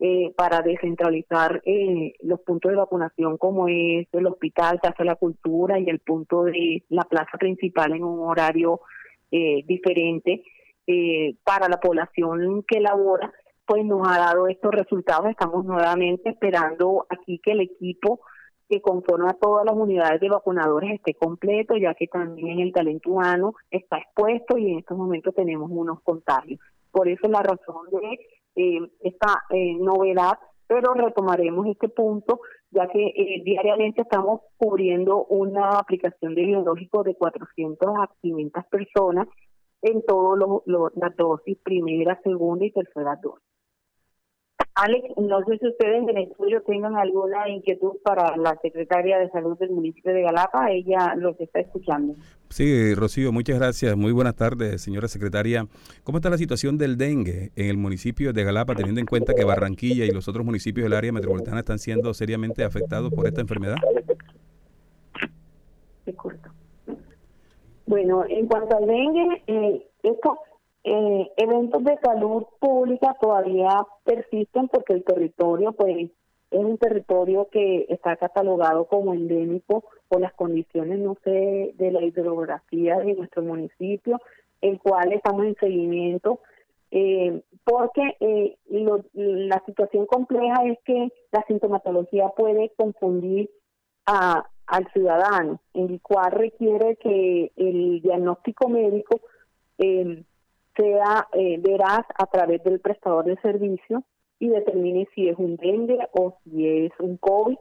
eh, para descentralizar eh, los puntos de vacunación, como es el hospital, Casa de la Cultura y el punto de la plaza principal en un horario eh, diferente para la población que labora, pues nos ha dado estos resultados. Estamos nuevamente esperando aquí que el equipo que conforma todas las unidades de vacunadores esté completo, ya que también el talento humano está expuesto y en estos momentos tenemos unos contagios. Por eso la razón de eh, esta eh, novedad, pero retomaremos este punto, ya que eh, diariamente estamos cubriendo una aplicación de biológico de 400 a 500 personas en todas las dosis, primera, segunda y tercera dosis. Alex, no sé si ustedes en el estudio tengan alguna inquietud para la secretaria de Salud del municipio de Galapa, ella los está escuchando. Sí, Rocío, muchas gracias. Muy buenas tardes, señora secretaria. ¿Cómo está la situación del dengue en el municipio de Galapa, teniendo en cuenta que Barranquilla y los otros municipios del área metropolitana están siendo seriamente afectados por esta enfermedad? Bueno, en cuanto al dengue, eh, esto eh, eventos de salud pública todavía persisten porque el territorio pues es un territorio que está catalogado como endémico por las condiciones, no sé, de la hidrografía de nuestro municipio, el cual estamos en seguimiento, eh, porque eh, la situación compleja es que la sintomatología puede confundir a, al ciudadano, en el cual requiere que el diagnóstico médico eh, sea eh, veraz a través del prestador de servicio y determine si es un dengue o si es un COVID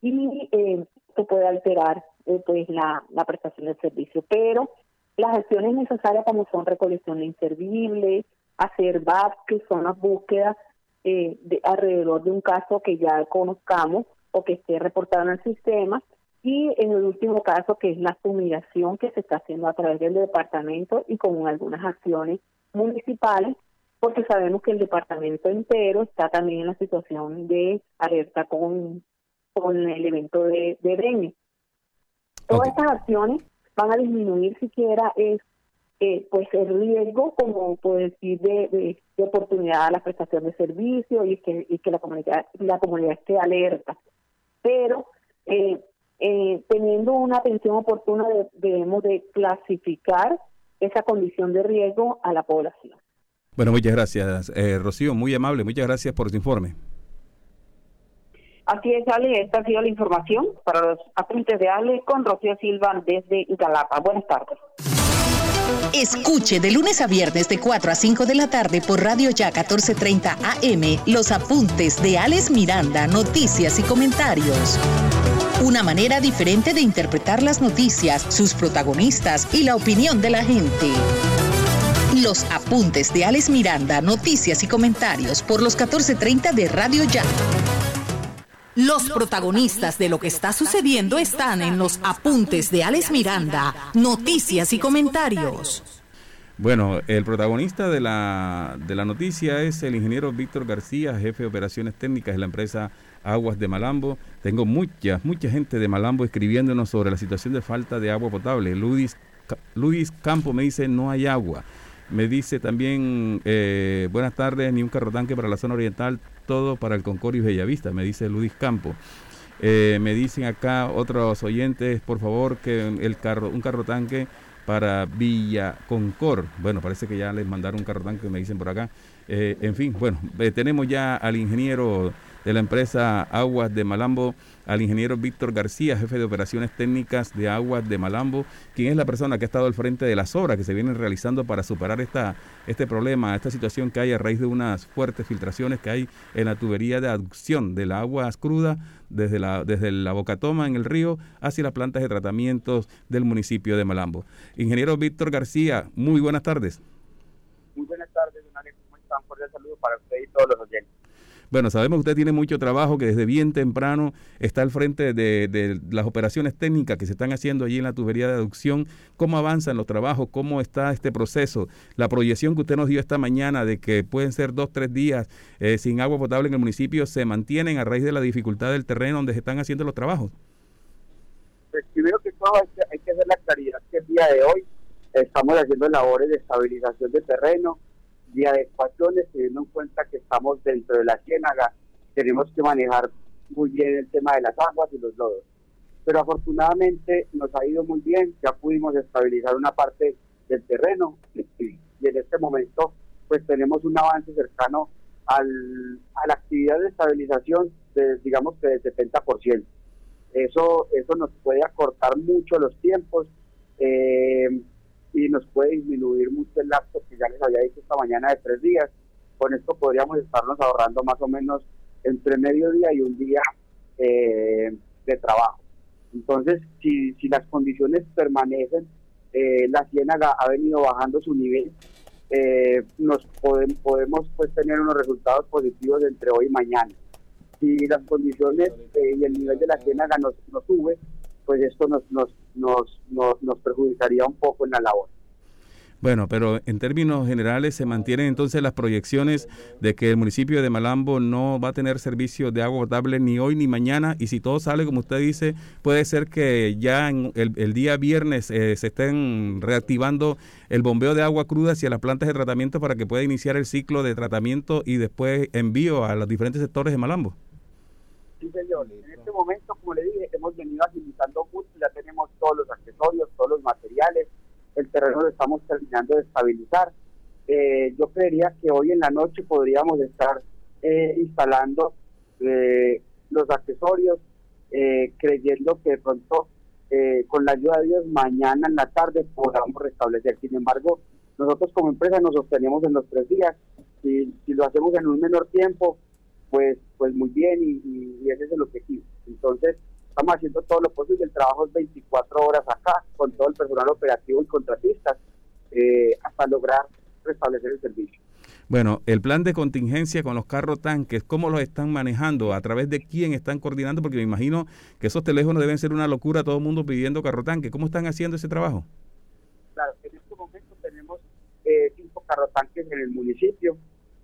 y eh, esto puede alterar eh, pues la, la prestación del servicio. Pero las acciones necesarias como son recolección de inservibles, hacer BAP, que son las búsquedas eh, de alrededor de un caso que ya conozcamos o que esté reportado en el sistema, y en el último caso que es la fumigación que se está haciendo a través del departamento y con algunas acciones municipales porque sabemos que el departamento entero está también en la situación de alerta con, con el evento de, de Todas estas acciones van a disminuir siquiera es eh, pues el riesgo, como puedo decir, de, de, oportunidad a la prestación de servicio y que, y que la comunidad la comunidad esté alerta. Pero eh, eh, teniendo una atención oportuna debemos de clasificar esa condición de riesgo a la población. Bueno, muchas gracias, eh, Rocío, muy amable, muchas gracias por su informe. Así es, Ale, esta ha sido la información para los apuntes de Ale con Rocío Silva desde Galapa. Buenas tardes. Escuche de lunes a viernes de 4 a 5 de la tarde por Radio Ya 1430 AM los apuntes de Alex Miranda, noticias y comentarios. Una manera diferente de interpretar las noticias, sus protagonistas y la opinión de la gente. Los apuntes de Alex Miranda, noticias y comentarios por los 1430 de Radio Ya. Los protagonistas de lo que está sucediendo están en los apuntes de Alex Miranda, noticias y comentarios. Bueno, el protagonista de la, de la noticia es el ingeniero Víctor García, jefe de operaciones técnicas de la empresa Aguas de Malambo. Tengo mucha, mucha gente de Malambo escribiéndonos sobre la situación de falta de agua potable. Luis Campo me dice no hay agua. Me dice también, eh, buenas tardes, ni un carro tanque para la zona oriental, todo para el Concordio y Bellavista, me dice Luis Campo. Eh, me dicen acá otros oyentes, por favor, que el carro, un carro tanque para Villa Concord. Bueno, parece que ya les mandaron un carro tanque, me dicen por acá. Eh, en fin, bueno, tenemos ya al ingeniero de la empresa Aguas de Malambo, al ingeniero Víctor García, jefe de operaciones técnicas de Aguas de Malambo, quien es la persona que ha estado al frente de las obras que se vienen realizando para superar esta, este problema, esta situación que hay a raíz de unas fuertes filtraciones que hay en la tubería de aducción del agua cruda desde la, desde la bocatoma en el río hacia las plantas de tratamientos del municipio de Malambo. Ingeniero Víctor García, muy buenas tardes. Muy buenas tardes, Alex. ¿Cómo están? Cordial saludo para usted y todos los oyentes. Bueno, sabemos que usted tiene mucho trabajo, que desde bien temprano está al frente de, las operaciones técnicas que se están haciendo allí en la tubería de aducción. ¿Cómo avanzan los trabajos? ¿Cómo está este proceso? La proyección que usted nos dio esta mañana de que pueden ser dos, tres días eh, sin agua potable en el municipio, ¿se mantienen a raíz de la dificultad del terreno donde se están haciendo los trabajos? Pues primero que todo hay que, hay que hacer la claridad que el día de hoy estamos haciendo labores de estabilización del terreno, de adecuaciones, teniendo en cuenta que estamos dentro de la ciénaga, tenemos que manejar muy bien el tema de las aguas y los lodos. Pero afortunadamente nos ha ido muy bien, ya pudimos estabilizar una parte del terreno y en este momento pues tenemos un avance cercano al, a la actividad de estabilización de, digamos que del 70%. Eso, eso nos puede acortar mucho los tiempos eh, y nos puede disminuir mucho el lapso que ya les había dicho esta mañana de tres días. Con esto podríamos estarnos ahorrando más o menos entre medio día y un día eh, de trabajo. Entonces, si, si las condiciones permanecen, eh, la ciénaga ha venido bajando su nivel, eh, nos podemos, podemos pues tener unos resultados positivos entre hoy y mañana. Si las condiciones eh, y el nivel de la ciénaga nos, nos sube, pues esto nos, nos, nos, nos, nos perjudicaría un poco en la labor. Bueno, pero en términos generales se mantienen entonces las proyecciones de que el municipio de Malambo no va a tener servicio de agua potable ni hoy ni mañana y si todo sale como usted dice, puede ser que ya en el, día viernes eh, se estén reactivando el bombeo de agua cruda hacia las plantas de tratamiento para que pueda iniciar el ciclo de tratamiento y después envío a los diferentes sectores de Malambo. Sí, señor. En este momento, hemos venido agilizando mucho, ya tenemos todos los accesorios, todos los materiales, el terreno lo estamos terminando de estabilizar. Eh, yo creería que hoy en la noche podríamos estar eh, instalando eh, los accesorios, creyendo que de pronto con la ayuda de Dios mañana en la tarde podamos restablecer. Sin embargo, nosotros como empresa nos sostenemos en los tres días. Si, si lo hacemos en un menor tiempo, pues pues muy bien y, y ese es el objetivo. Entonces, estamos haciendo todo lo posible, el trabajo es 24 horas acá, con todo el personal operativo y contratistas, eh, hasta lograr restablecer el servicio. Bueno, el plan de contingencia con los carros tanques, ¿cómo los están manejando? ¿A través de quién están coordinando? Porque me imagino que esos teléfonos deben ser una locura, todo el mundo pidiendo carro tanque. ¿Cómo están haciendo ese trabajo? Claro, en este momento tenemos eh, cinco carro tanques en el municipio.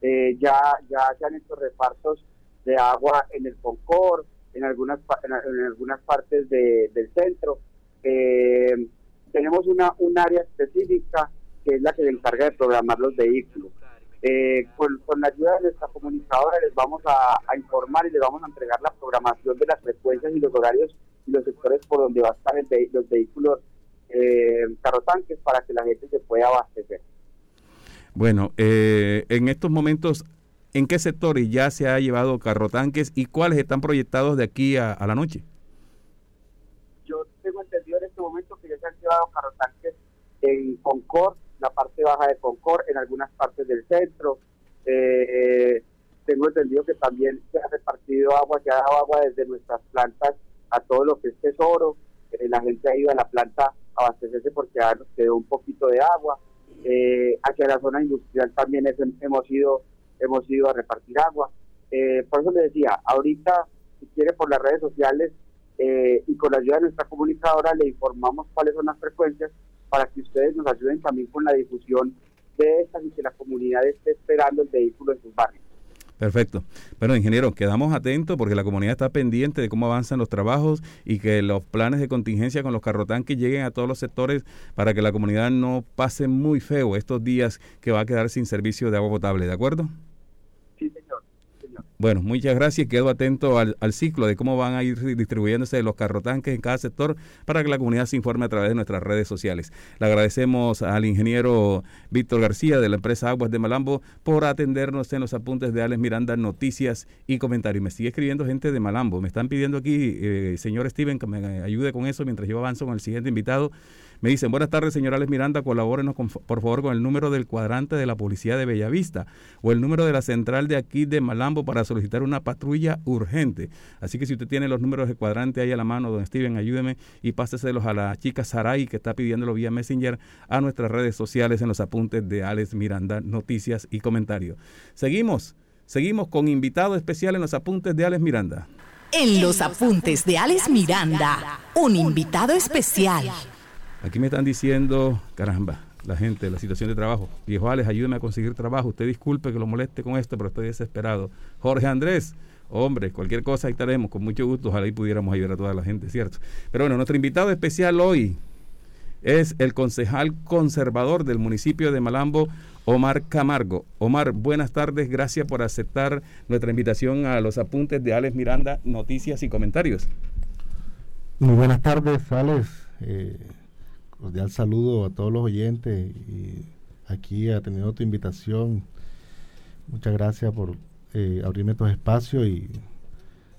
Eh, ya, ya se han hecho repartos de agua en el Concord, en algunas, en, algunas partes del centro. Eh, tenemos una un área específica que es la que se encarga de programar los vehículos. Eh, con, la ayuda de nuestra comunicadora les vamos a, informar y les vamos a entregar la programación de las frecuencias y los horarios y los sectores por donde va a estar el los vehículos eh, carrotanques para que la gente se pueda abastecer. Bueno, eh, en estos momentos ¿En qué sectores ya se ha llevado carrotanques y cuáles están proyectados de aquí a, la noche? Yo tengo entendido en este momento que ya se han llevado carrotanques en Concord, la parte baja de Concord, en algunas partes del centro. Eh, tengo entendido que también se ha repartido agua, se ha dado agua desde nuestras plantas a todo lo que es tesoro. Eh, la gente ha ido a la planta a abastecerse porque nos quedó un poquito de agua. Eh, hacia la zona industrial también hemos ido hemos ido a repartir agua. Eh, por eso le decía, ahorita, si quiere, por las redes sociales eh, y con la ayuda de nuestra comunicadora, le informamos cuáles son las frecuencias para que ustedes nos ayuden también con la difusión de estas y que la comunidad esté esperando el vehículo en sus barrios. Perfecto. Bueno, ingeniero, quedamos atentos porque la comunidad está pendiente de cómo avanzan los trabajos y que los planes de contingencia con los carrotanques lleguen a todos los sectores para que la comunidad no pase muy feo estos días que va a quedar sin servicio de agua potable, ¿de acuerdo? Bueno, muchas gracias. Quedo atento al, ciclo de cómo van a ir distribuyéndose los carrotanques en cada sector para que la comunidad se informe a través de nuestras redes sociales. Le agradecemos al ingeniero Víctor García de la empresa Aguas de Malambo por atendernos en los apuntes de Alex Miranda, noticias y comentarios. Me sigue escribiendo gente de Malambo. Me están pidiendo aquí, eh, señor Steven, que me ayude con eso mientras yo avanzo con el siguiente invitado. Me dicen, buenas tardes, señor Alex Miranda, colabórenos por favor con el número del cuadrante de la policía de Bellavista o el número de la central de aquí de Malambo para solicitar una patrulla urgente. Así que si usted tiene los números de cuadrante ahí a la mano, don Steven, ayúdeme y páseselos a la chica Saray que está pidiéndolo vía Messenger a nuestras redes sociales en los apuntes de Alex Miranda, noticias y comentarios. Seguimos, seguimos con invitado especial en los apuntes de Alex Miranda. En los apuntes de Alex Miranda, un invitado especial. Aquí me están diciendo, caramba, la gente, la situación de trabajo. Viejo Alex, ayúdeme a conseguir trabajo. Usted disculpe que lo moleste con esto, pero estoy desesperado. Jorge Andrés, hombre, cualquier cosa ahí estaremos, con mucho gusto. Ojalá ahí pudiéramos ayudar a toda la gente, ¿cierto? Pero bueno, nuestro invitado especial hoy es el concejal conservador del municipio de Malambo, Omar Camargo. Omar, buenas tardes, gracias por aceptar nuestra invitación a los apuntes de Alex Miranda, noticias y comentarios. Muy buenas tardes, Alex. Eh, cordial saludo a todos los oyentes y aquí atendiendo tu invitación. Muchas gracias por eh, abrirme estos espacios y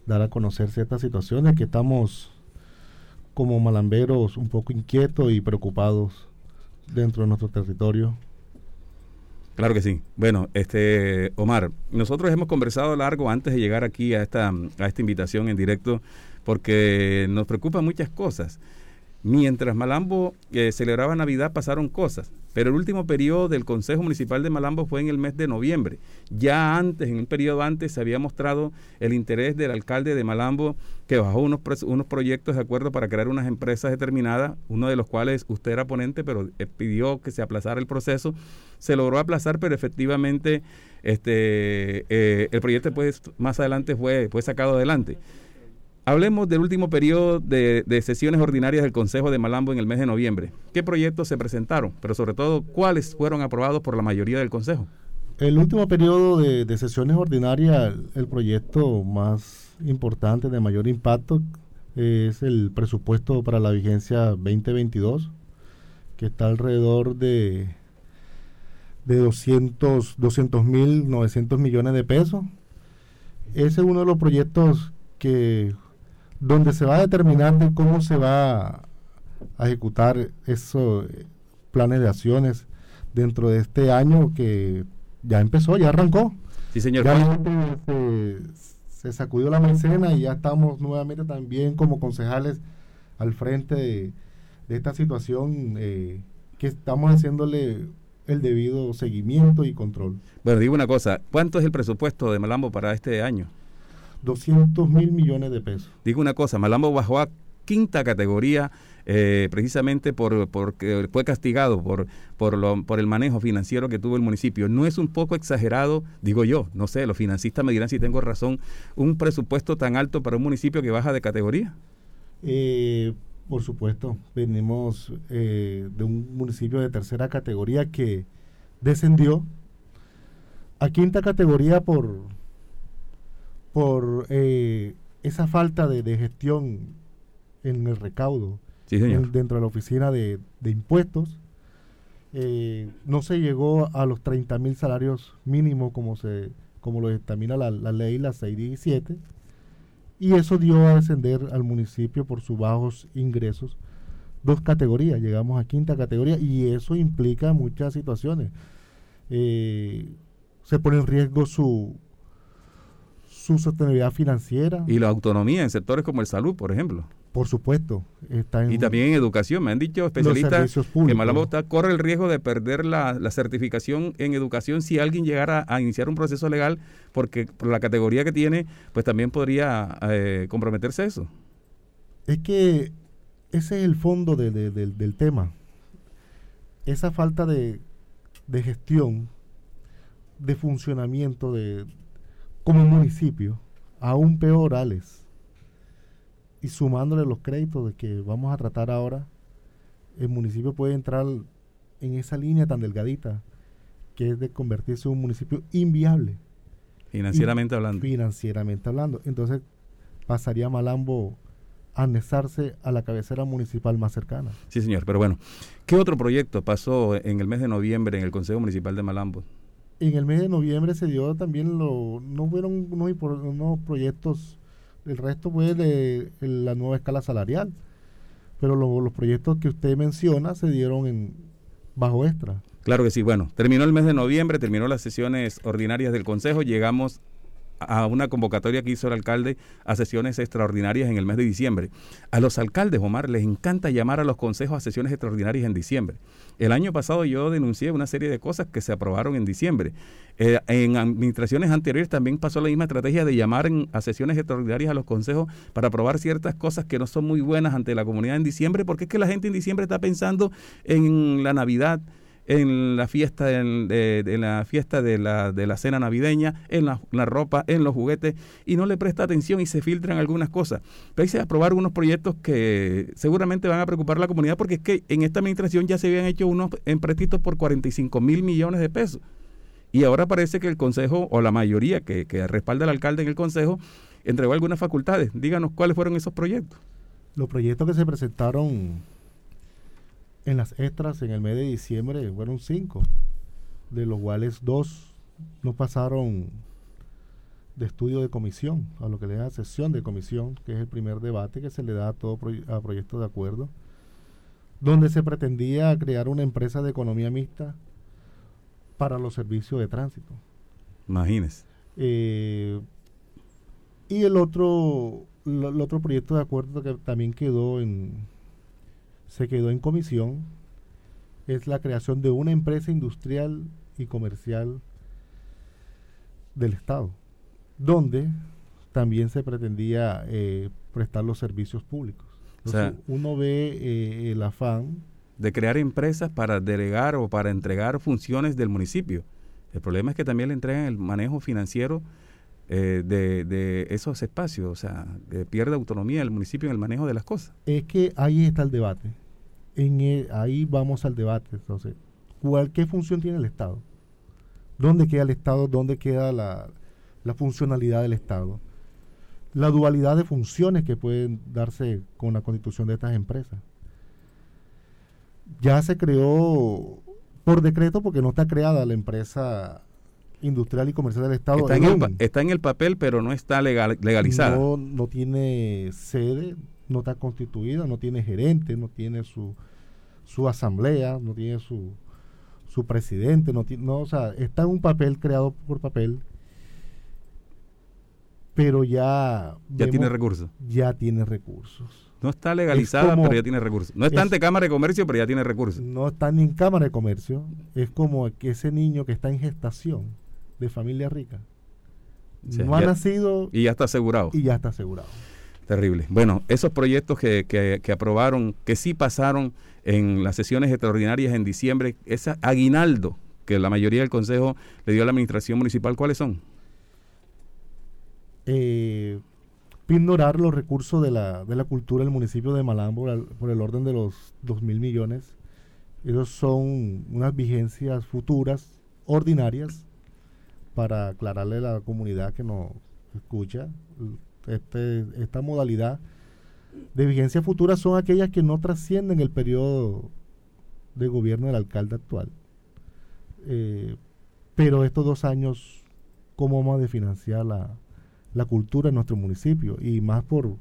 dar a conocer ciertas situaciones que estamos como malamberos un poco inquietos y preocupados dentro de nuestro territorio. Claro que sí. Bueno, este Omar, nosotros hemos conversado largo antes de llegar aquí a esta, a esta invitación en directo porque nos preocupan muchas cosas. Mientras Malambo eh, celebraba Navidad pasaron cosas, pero el último periodo del Consejo Municipal de Malambo fue en el mes de noviembre. Ya antes, en un periodo antes, se había mostrado el interés del alcalde de Malambo que bajó unos, unos proyectos de acuerdo para crear unas empresas determinadas, uno de los cuales usted era ponente, pero eh, pidió que se aplazara el proceso. Se logró aplazar, pero efectivamente este, eh, el proyecto pues, más adelante fue, fue sacado adelante. Hablemos del último periodo de, sesiones ordinarias del Consejo de Malambo en el mes de noviembre. ¿Qué proyectos se presentaron? Pero sobre todo, ¿cuáles fueron aprobados por la mayoría del Consejo? El último periodo de, sesiones ordinarias, el proyecto más importante, de mayor impacto, es el presupuesto para la vigencia 2022, que está alrededor de, de 200 mil 900 millones de pesos. Ese es uno de los proyectos que donde se va a determinar de cómo se va a ejecutar esos planes de acciones dentro de este año que ya empezó, ya arrancó. Sí, señor. Ya se, sacudió la mecena y ya estamos nuevamente también como concejales al frente de, esta situación eh, que estamos haciéndole el debido seguimiento y control. Bueno, digo una cosa, ¿cuánto es el presupuesto de Malambo para este año? 200 mil millones de pesos. Digo una cosa, Malambo bajó a quinta categoría eh, precisamente por porque fue castigado por por, lo, por el manejo financiero que tuvo el municipio. ¿No es un poco exagerado, digo yo, no sé, los financistas me dirán si tengo razón, un presupuesto tan alto para un municipio que baja de categoría? Eh, por supuesto, venimos eh, de un municipio de tercera categoría que descendió a quinta categoría por por eh, esa falta de, gestión en el recaudo dentro de la oficina de, impuestos. Eh, no se llegó a los 30 mil salarios mínimos como se como lo determina la, ley, la 617, y eso dio a descender al municipio por sus bajos ingresos dos categorías, llegamos a quinta categoría y eso implica muchas situaciones. Eh, se pone en riesgo su, su sostenibilidad financiera. Y la autonomía en sectores como el salud, por ejemplo. Por supuesto. Está y también en educación. Me han dicho especialistas que Malabo corre el riesgo de perder la, certificación en educación si alguien llegara a iniciar un proceso legal, porque por la categoría que tiene, pues también podría eh, comprometerse eso. Es que ese es el fondo del tema. Esa falta de, de gestión, de funcionamiento de, como municipio, aún peor, Alex, y sumándole los créditos de que vamos a tratar ahora, el municipio puede entrar en esa línea tan delgadita que es de convertirse en un municipio inviable. Financieramente hablando. Financieramente hablando. Entonces pasaría Malambo a anexarse a la cabecera municipal más cercana. Sí, señor. Pero bueno, ¿qué otro proyecto pasó en el mes de noviembre en el Consejo Municipal de Malambo? En el mes de noviembre se dio también, lo, no fueron unos, unos proyectos, el resto fue de, la nueva escala salarial, pero los proyectos que usted menciona se dieron en bajo extra. Claro que sí, bueno, terminó el mes de noviembre, terminó las sesiones ordinarias del Consejo, llegamos a una convocatoria que hizo el alcalde a sesiones extraordinarias en el mes de diciembre. A los alcaldes, Omar, les encanta llamar a los consejos a sesiones extraordinarias en diciembre. El año pasado yo denuncié una serie de cosas que se aprobaron en diciembre. Eh, en administraciones anteriores también pasó la misma estrategia de llamar a sesiones extraordinarias a los consejos para aprobar ciertas cosas que no son muy buenas ante la comunidad en diciembre, porque es que la gente en diciembre está pensando en la Navidad, en la fiesta de, la fiesta de la, de la cena navideña, en la, ropa, en los juguetes, y no le presta atención y se filtran algunas cosas. Hay que aprobar unos proyectos que seguramente van a preocupar a la comunidad porque es que en esta administración ya se habían hecho unos empréstitos por 45 mil millones de pesos. Y ahora parece que el Consejo, o la mayoría que, que respalda al alcalde en el Consejo, entregó algunas facultades. Díganos cuáles fueron esos proyectos. Los proyectos que se presentaron en las extras en el mes de diciembre fueron cinco, de los cuales dos no pasaron de estudio de comisión, a lo que le da sesión de comisión, que es el primer debate que se le da a todo a proyecto de acuerdo, donde se pretendía crear una empresa de economía mixta para los servicios de tránsito. Imagínese. Eh, y el otro, el otro proyecto de acuerdo que también quedó en, se quedó en comisión, es la creación de una empresa industrial y comercial del Estado, donde también se pretendía eh, prestar los servicios públicos. uno ve eh, el afán de crear empresas para delegar o para entregar funciones del municipio. El problema es que también le entregan el manejo financiero eh, de, esos espacios, o sea, pierde autonomía el municipio en el manejo de las cosas. Es que ahí está el debate. En ahí vamos al debate. Entonces, ¿cuál, ¿qué función tiene el Estado? ¿Dónde queda el Estado? ¿Dónde queda la, funcionalidad del Estado? La dualidad de funciones que pueden darse con la constitución de estas empresas. Ya se creó por decreto porque no está creada la empresa industrial y comercial del Estado. Está en, el, está en el papel, pero no está legal, legalizada. No, no tiene sede, no está constituida, no tiene gerente, no tiene su, su asamblea, no tiene su, su presidente, no, no, o sea, está en un papel creado por papel, pero ya... Ya tiene recursos. Ya tiene recursos. No está legalizada, pero ya tiene recursos. No está ante Cámara de Comercio, pero ya tiene recursos. No está ni en Cámara de Comercio. Es como que ese niño que está en gestación de familia rica. no ha nacido. Y ya está asegurado. Y ya está asegurado. Terrible. Bueno, esos proyectos que, que, que aprobaron, que sí pasaron en las sesiones extraordinarias en diciembre, ese aguinaldo que la mayoría del Consejo le dio a la Administración Municipal, ¿cuáles son? Eh, ignorar los recursos de la, de la cultura del municipio de Malambo por el, orden de los 2 mil millones. Esos son unas vigencias futuras, ordinarias, para aclararle a la comunidad que nos escucha. Este, esta modalidad de vigencia futura son aquellas que no trascienden el periodo de gobierno del alcalde actual. Eh, pero estos dos años, ¿cómo vamos a financiar la, la cultura en nuestro municipio? Y más por...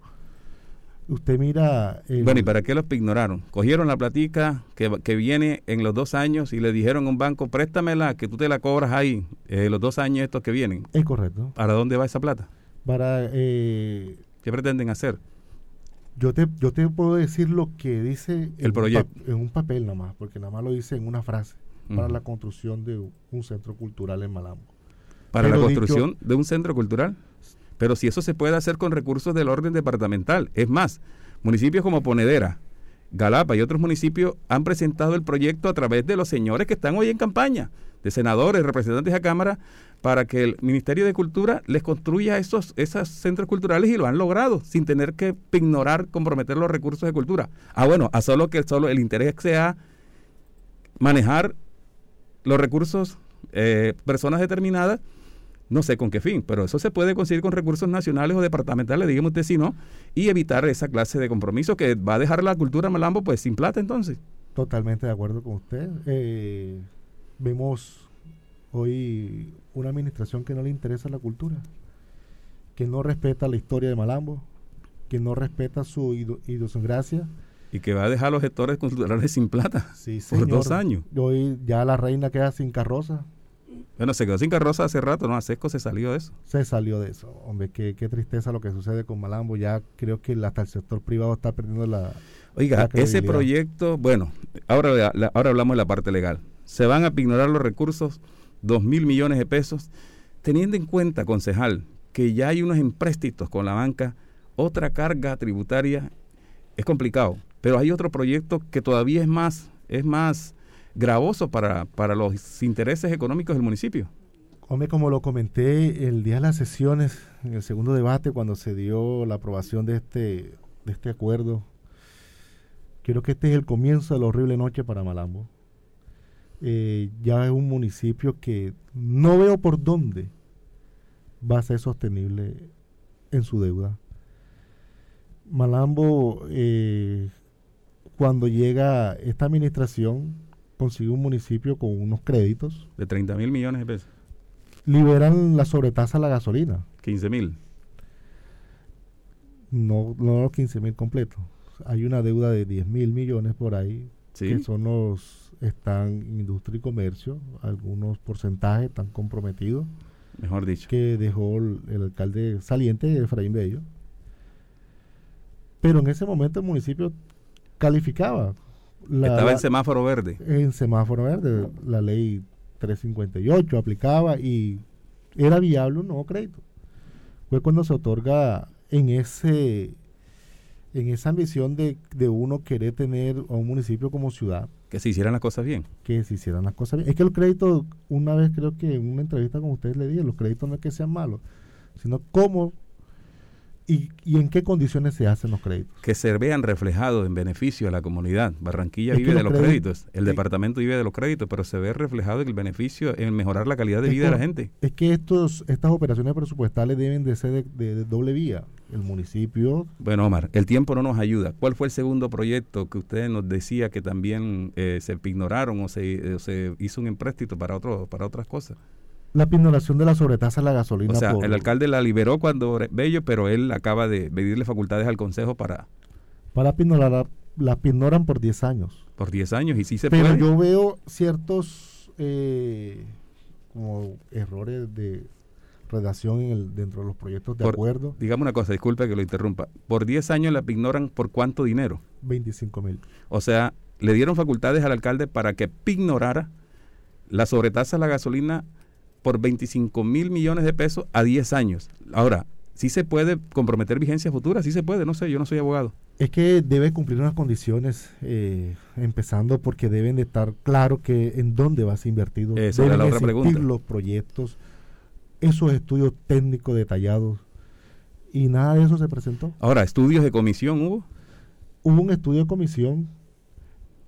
Usted mira... bueno, ¿y para qué los ignoraron? Cogieron la platica que, que, viene en los dos años y le dijeron a un banco, préstamela, que tú te la cobras ahí, eh, los dos años estos que vienen. Es correcto. ¿Para dónde va esa plata? Para... Eh, ¿Qué pretenden hacer? Yo te, yo te puedo decir lo que dice el proyecto en un papel nomás, porque nada más lo dice en una frase, para la construcción de un centro cultural en Malambo. ¿Para la construcción de un centro cultural? Pero si eso se puede hacer con recursos del orden departamental. Es más, municipios como Ponedera, Galapa y otros municipios han presentado el proyecto a través de los señores que están hoy en campaña, de senadores, representantes a Cámara, para que el Ministerio de Cultura les construya esos, esos centros culturales y lo han logrado sin tener que ignorar, comprometer los recursos de cultura. Ah, bueno, a solo que solo el interés sea manejar los recursos, eh, personas determinadas, no sé con qué fin, pero eso se puede conseguir con recursos nacionales o departamentales, digamos usted si no, y evitar esa clase de compromiso que va a dejar la cultura malambo pues sin plata entonces. Totalmente de acuerdo con usted. Eh, vemos hoy una administración que no le interesa la cultura, que no respeta la historia de Malambo, que no respeta su idiosincrasia. Y que va a dejar a los gestores culturales sin plata por dos años. Hoy ya la reina queda sin carroza. Bueno, se quedó sin carroza hace rato, ¿no? Sesco se salió de eso. Se salió de eso. Hombre, qué, qué tristeza lo que sucede con Malambo. Ya creo que hasta el sector privado está perdiendo la. Oiga, ese proyecto, bueno, ahora, ahora hablamos de la parte legal. Se van a ignorar los recursos dos mil millones de pesos, teniendo en cuenta, concejal, que ya hay unos empréstitos con la banca, otra carga tributaria, es complicado. Pero hay otro proyecto que todavía es más, es más gravoso para, para los intereses económicos del municipio. Hombre, como lo comenté el día de las sesiones, en el segundo debate, cuando se dio la aprobación de este, de este acuerdo, creo que este es el comienzo de la horrible noche para Malambo. Eh, ya es un municipio que no veo por dónde va a ser sostenible en su deuda. Malambo, eh, cuando llega esta administración, consigue un municipio con unos créditos. De 30 mil millones de pesos. Liberan la sobretasa a la gasolina. 15 mil. No, no los 15 mil completos. Hay una deuda de 10 mil millones por ahí, que son los, están industria y comercio, algunos porcentajes están comprometidos. Mejor dicho. Que dejó el, el alcalde saliente, Efraín Bello. Pero en ese momento el municipio calificaba. Estaba en semáforo verde. En semáforo verde. La ley 358 aplicaba y era viable un nuevo crédito. Fue cuando se otorga en ese en esa ambición de, de, uno querer tener a un municipio como ciudad. Que se hicieran las cosas bien. Que se hicieran las cosas bien. Es que el crédito, una vez creo que en una entrevista con ustedes le dije, los créditos no es que sean malos, sino cómo ¿Y, en qué condiciones se hacen los créditos? Que se vean reflejados en beneficio a la comunidad. Barranquilla vive de los créditos, el departamento vive de los créditos, pero se ve reflejado en el beneficio en mejorar la calidad de vida de la gente. Es que estos estas operaciones presupuestales deben de ser de, doble vía. El municipio... Bueno, Omar, el tiempo no nos ayuda. ¿Cuál fue el segundo proyecto que usted nos decía que también eh, se ignoraron o se, se hizo un empréstito para, otro, para otras cosas? La pignoración de la sobretasa a la gasolina. O sea, el alcalde la liberó cuando Bello, pero él acaba de pedirle facultades al Consejo para... Para pignorar, la pignoran por 10 años. Por 10 años, y sí se pero yo veo ciertos eh, como errores de redacción en el, dentro de los proyectos de acuerdo. Dígame una cosa, disculpe que lo interrumpa. Por 10 años la pignoran por cuánto dinero? 25 mil. O sea, le dieron facultades al alcalde para que pignorara la sobretasa a la gasolina por 25 mil millones de pesos a 10 años. Ahora, sí se puede comprometer vigencia futura, sí se puede, no sé, yo no soy abogado. Es que debe cumplir unas condiciones, eh, empezando porque deben de estar claro que en dónde vas invertido. Esa deben la otra pregunta. los proyectos, esos estudios técnicos detallados, y nada de eso se presentó. Ahora, ¿estudios de comisión hubo? Hubo un estudio de comisión,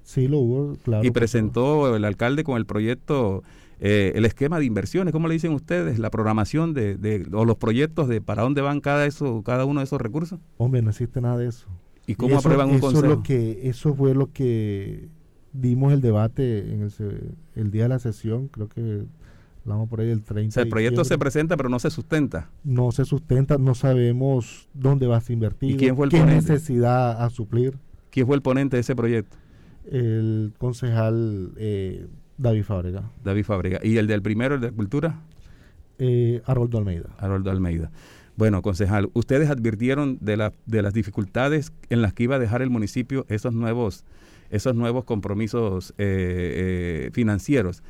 sí lo hubo, claro. Y presentó el alcalde con el proyecto eh, el esquema de inversiones, ¿cómo le dicen ustedes? La programación de, de, o los proyectos de para dónde van cada, eso, cada uno de esos recursos. Hombre, no existe nada de eso. ¿Y cómo aprueban un eso consejo? Lo que, eso fue lo que dimos el debate en el, el día de la sesión, creo que vamos por ahí el 30. O sea, el proyecto se presenta pero no se sustenta. No se sustenta, no sabemos dónde va a invertir, ¿Y quién fue el qué necesidad a suplir. ¿Quién fue el ponente de ese proyecto? El concejal eh, David Fábrega. David Fábrega. ¿Y el del primero, el de Cultura? Eh, Haroldo Almeida. Haroldo Almeida. Bueno, concejal, ustedes advirtieron de, la, de las dificultades en las que iba a dejar el municipio esos nuevos, esos nuevos compromisos eh, eh, financieros.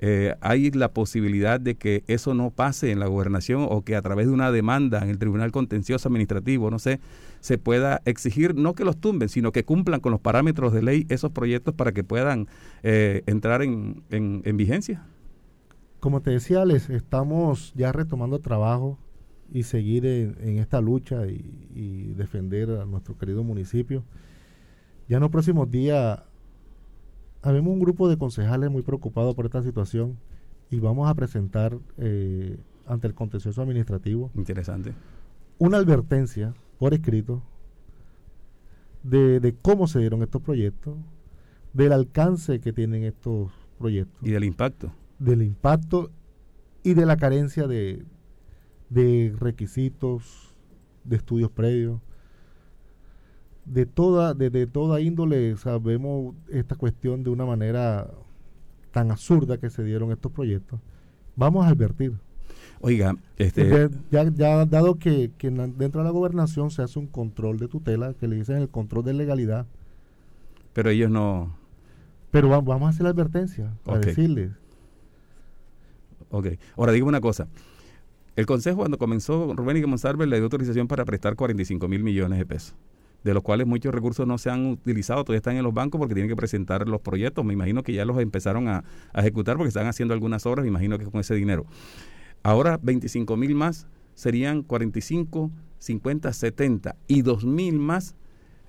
Eh, hay la posibilidad de que eso no pase en la gobernación o que a través de una demanda en el Tribunal Contencioso Administrativo, no sé, se pueda exigir no que los tumben, sino que cumplan con los parámetros de ley esos proyectos para que puedan eh, entrar en, en, vigencia. Como te decía, Alex, estamos ya retomando trabajo y seguir en, esta lucha y, y defender a nuestro querido municipio. Ya en los próximos días habemos un grupo de concejales muy preocupados por esta situación y vamos a presentar eh, ante el contencioso administrativo. Interesante. Una advertencia por escrito de, de, cómo se dieron estos proyectos, del alcance que tienen estos proyectos. Y del impacto. Del impacto y de la carencia de, de requisitos, de estudios previos de toda, de, toda índole sabemos esta cuestión de una manera tan absurda que se dieron estos proyectos. Vamos a advertir. Oiga, este... Ya, ya dado que, dentro de la gobernación se hace un control de tutela, que le dicen el control de legalidad. Pero ellos no... Pero vamos a hacer la advertencia, para decirles. Ok. Ahora, digo una cosa. El Consejo cuando comenzó, Rubén y Monsalve le dio autorización para prestar 45 mil millones de pesos de los cuales muchos recursos no se han utilizado, todavía están en los bancos porque tienen que presentar los proyectos. Me imagino que ya los empezaron a, ejecutar porque están haciendo algunas obras, me imagino que con ese dinero. Ahora 25 mil más serían 45, 50, 70 y 2 mil más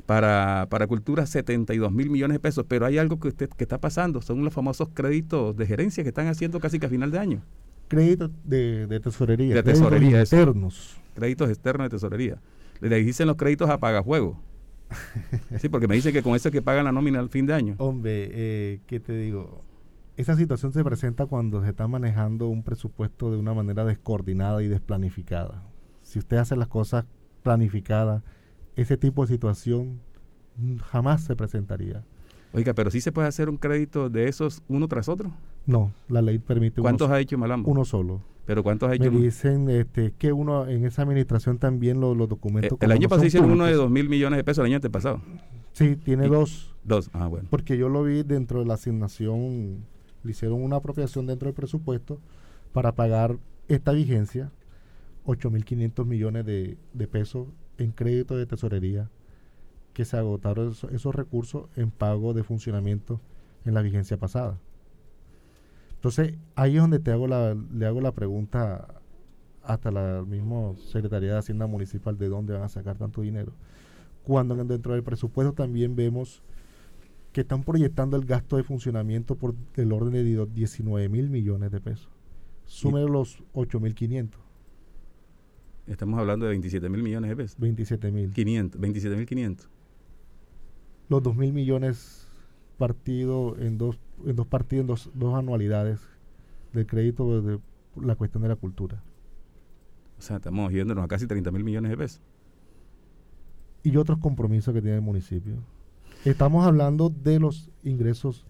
para, para cultura 72 mil millones de pesos. Pero hay algo que, usted, que está pasando, son los famosos créditos de gerencia que están haciendo casi que a final de año. Créditos de, tesorería. De tesorería. Externos. Créditos externos de tesorería le dicen los créditos a pagajuego. sí, porque me dicen que con eso es que pagan la nómina al fin de año. Hombre, eh, ¿qué te digo? Esa situación se presenta cuando se está manejando un presupuesto de una manera descoordinada y desplanificada. si usted hace las cosas planificadas, ese tipo de situación jamás se presentaría. Oiga, pero sí se puede hacer un crédito de esos uno tras otro. No, la ley permite. ¿Cuántos ha hecho Malambo? Uno solo. ¿Pero cuántos ha hecho? Me dicen este, que uno en esa administración también los documentos. Eh, el año pasado hicieron uno de dos mil millones de pesos, el año antepasado. Sí, tiene dos. Dos, ah, bueno. Porque yo lo vi dentro de la asignación, le hicieron una apropiación dentro del presupuesto para pagar esta vigencia, 8.500 millones de, de pesos en crédito de tesorería que se agotaron esos, recursos en pago de funcionamiento en la vigencia pasada. Entonces, ahí es donde te hago la, le hago la pregunta hasta la misma Secretaría de Hacienda Municipal de dónde van a sacar tanto dinero. Cuando dentro del presupuesto también vemos que están proyectando el gasto de funcionamiento por el orden de 19 mil millones de pesos. Súmelo los 8 mil 500. Estamos hablando de 27 mil millones de pesos. 27 mil. 500, 27 mil 500 los 2 mil millones partidos en dos, en dos partidos, en dos, anualidades del crédito de, la cuestión de la cultura. O sea, estamos yéndonos a casi 30 mil millones de pesos. Y otros compromisos que tiene el municipio. Estamos hablando de los ingresos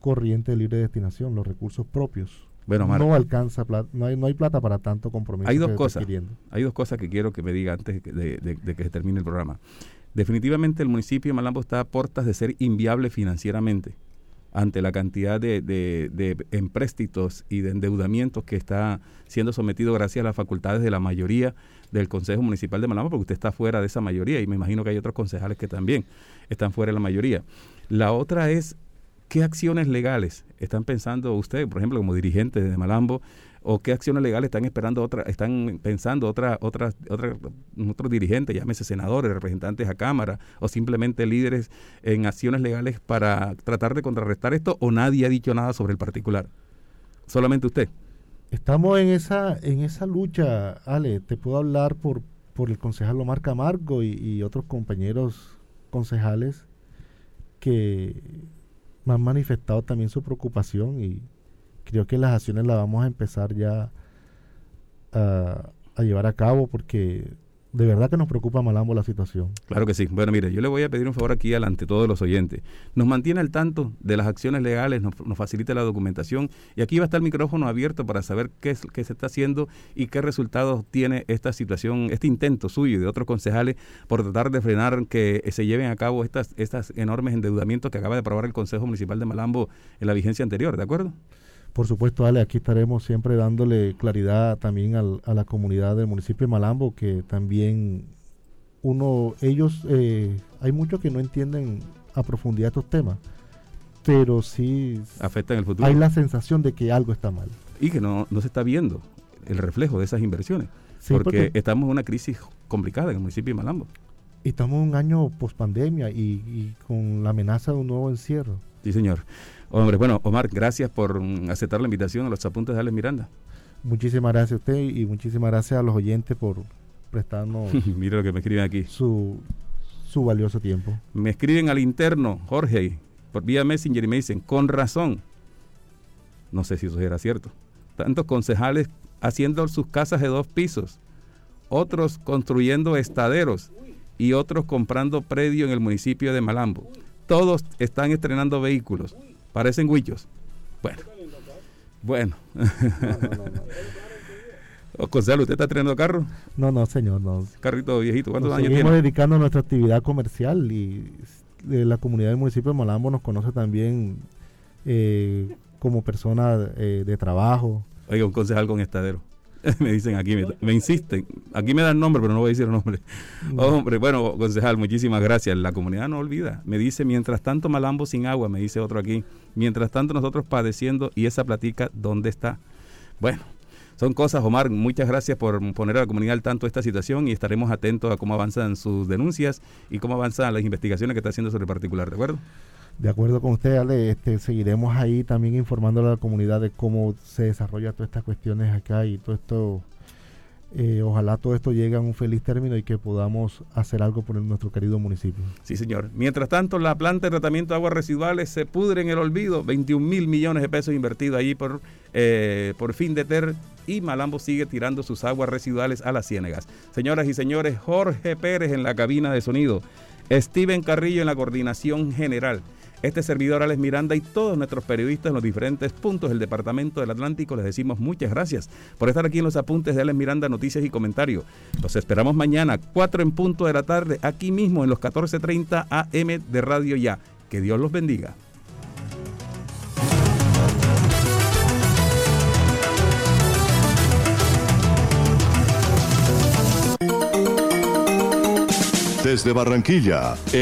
corrientes de libre destinación, los recursos propios. Bueno, no alcanza plata, no hay, no hay plata para tanto compromiso. Hay dos cosas. Hay dos cosas que quiero que me diga antes de, de que se termine el programa. Definitivamente el municipio de Malambo está a puertas de ser inviable financieramente ante la cantidad de, de, empréstitos y de endeudamientos que está siendo sometido gracias a las facultades de la mayoría del Consejo Municipal de Malambo, porque usted está fuera de esa mayoría y me imagino que hay otros concejales que también están fuera de la mayoría. La otra es, ¿qué acciones legales están pensando usted, por ejemplo, como dirigente de Malambo, o qué acciones legales están esperando otra, están pensando otras otras otra, otros dirigentes, llámese senadores, representantes a Cámara, o simplemente líderes en acciones legales para tratar de contrarrestar esto, o nadie ha dicho nada sobre el particular. Solamente usted. Estamos en esa, en esa lucha, Ale, te puedo hablar por, por el concejal Omar Camargo y, otros compañeros concejales que me han manifestado también su preocupación y creo que las acciones las vamos a empezar ya a, a llevar a cabo porque de verdad que nos preocupa Malambo la situación. Claro que sí. Bueno, mire, yo le voy a pedir un favor aquí ante todos los oyentes. Nos mantiene al tanto de las acciones legales, nos, nos facilita la documentación y aquí va a estar el micrófono abierto para saber qué, es, qué se está haciendo y qué resultados tiene esta situación, este intento suyo y de otros concejales por tratar de frenar que se lleven a cabo estas, estas enormes endeudamientos que acaba de aprobar el Consejo Municipal de Malambo en la vigencia anterior, ¿de acuerdo? Por supuesto, Ale, aquí estaremos siempre dándole claridad también a la comunidad del municipio de Malambo, que también uno, ellos, eh, hay muchos que no entienden a profundidad estos temas, pero sí afectan el futuro. Hay la sensación de que algo está mal. Y que no, no se está viendo el reflejo de esas inversiones, porque, estamos en una crisis complicada en el municipio de Malambo. Estamos en un año post pandemia y, y con la amenaza de un nuevo encierro. Sí, señor. Hombre, bueno, Omar, gracias por mm, aceptar la invitación a los apuntes de Alex Miranda. Muchísimas gracias a usted y muchísimas gracias a los oyentes por prestarnos. Mira lo que me escriben aquí. Su, su valioso tiempo. Me escriben al interno, Jorge, por vía Messenger y me dicen, con razón. No sé si eso era cierto. Tantos concejales haciendo sus casas de dos pisos, otros construyendo estaderos y otros comprando predio en el municipio de Malambo. Todos están estrenando vehículos Parecen huichos. Bueno. Bueno. No, ¿usted está estrenando carro? No, no, señor, no. Carrito viejito, ¿cuántos nos años tiene? Estamos dedicando a nuestra actividad comercial y de la comunidad del municipio de Malambo nos conoce también eh, como persona eh, de trabajo. Oiga, un concejal con estadero. me dicen aquí, me, insisten. Aquí me dan nombre, pero no voy a decir el nombre. Hombre, bueno, concejal, muchísimas gracias. La comunidad no olvida. Me dice, mientras tanto Malambo sin agua, me dice otro aquí. Mientras tanto nosotros padeciendo y esa platica, ¿dónde está? Bueno, son cosas, Omar. Muchas gracias por poner a la comunidad al tanto de esta situación y estaremos atentos a cómo avanzan sus denuncias y cómo avanzan las investigaciones que está haciendo sobre el particular, ¿de acuerdo? De acuerdo con usted, Ale, este, seguiremos ahí también informando a la comunidad de cómo se desarrolla todas estas cuestiones acá y todo esto eh, ojalá todo esto llegue a un feliz término y que podamos hacer algo por nuestro querido municipio. Sí, señor. Mientras tanto, la planta de tratamiento de aguas residuales se pudre en el olvido. 21 mil millones de pesos invertidos ahí por, eh, por fin de ter y Malambo sigue tirando sus aguas residuales a las ciénegas. Señoras y señores, Jorge Pérez en la cabina de sonido, Steven Carrillo en la coordinación general. Este servidor Alex Miranda y todos nuestros periodistas en los diferentes puntos del Departamento del Atlántico les decimos muchas gracias por estar aquí en los apuntes de Alex Miranda, noticias y comentarios. Los esperamos mañana, 4 en punto de la tarde, aquí mismo en los 14.30 AM de Radio Ya. Que Dios los bendiga. Desde Barranquilla, en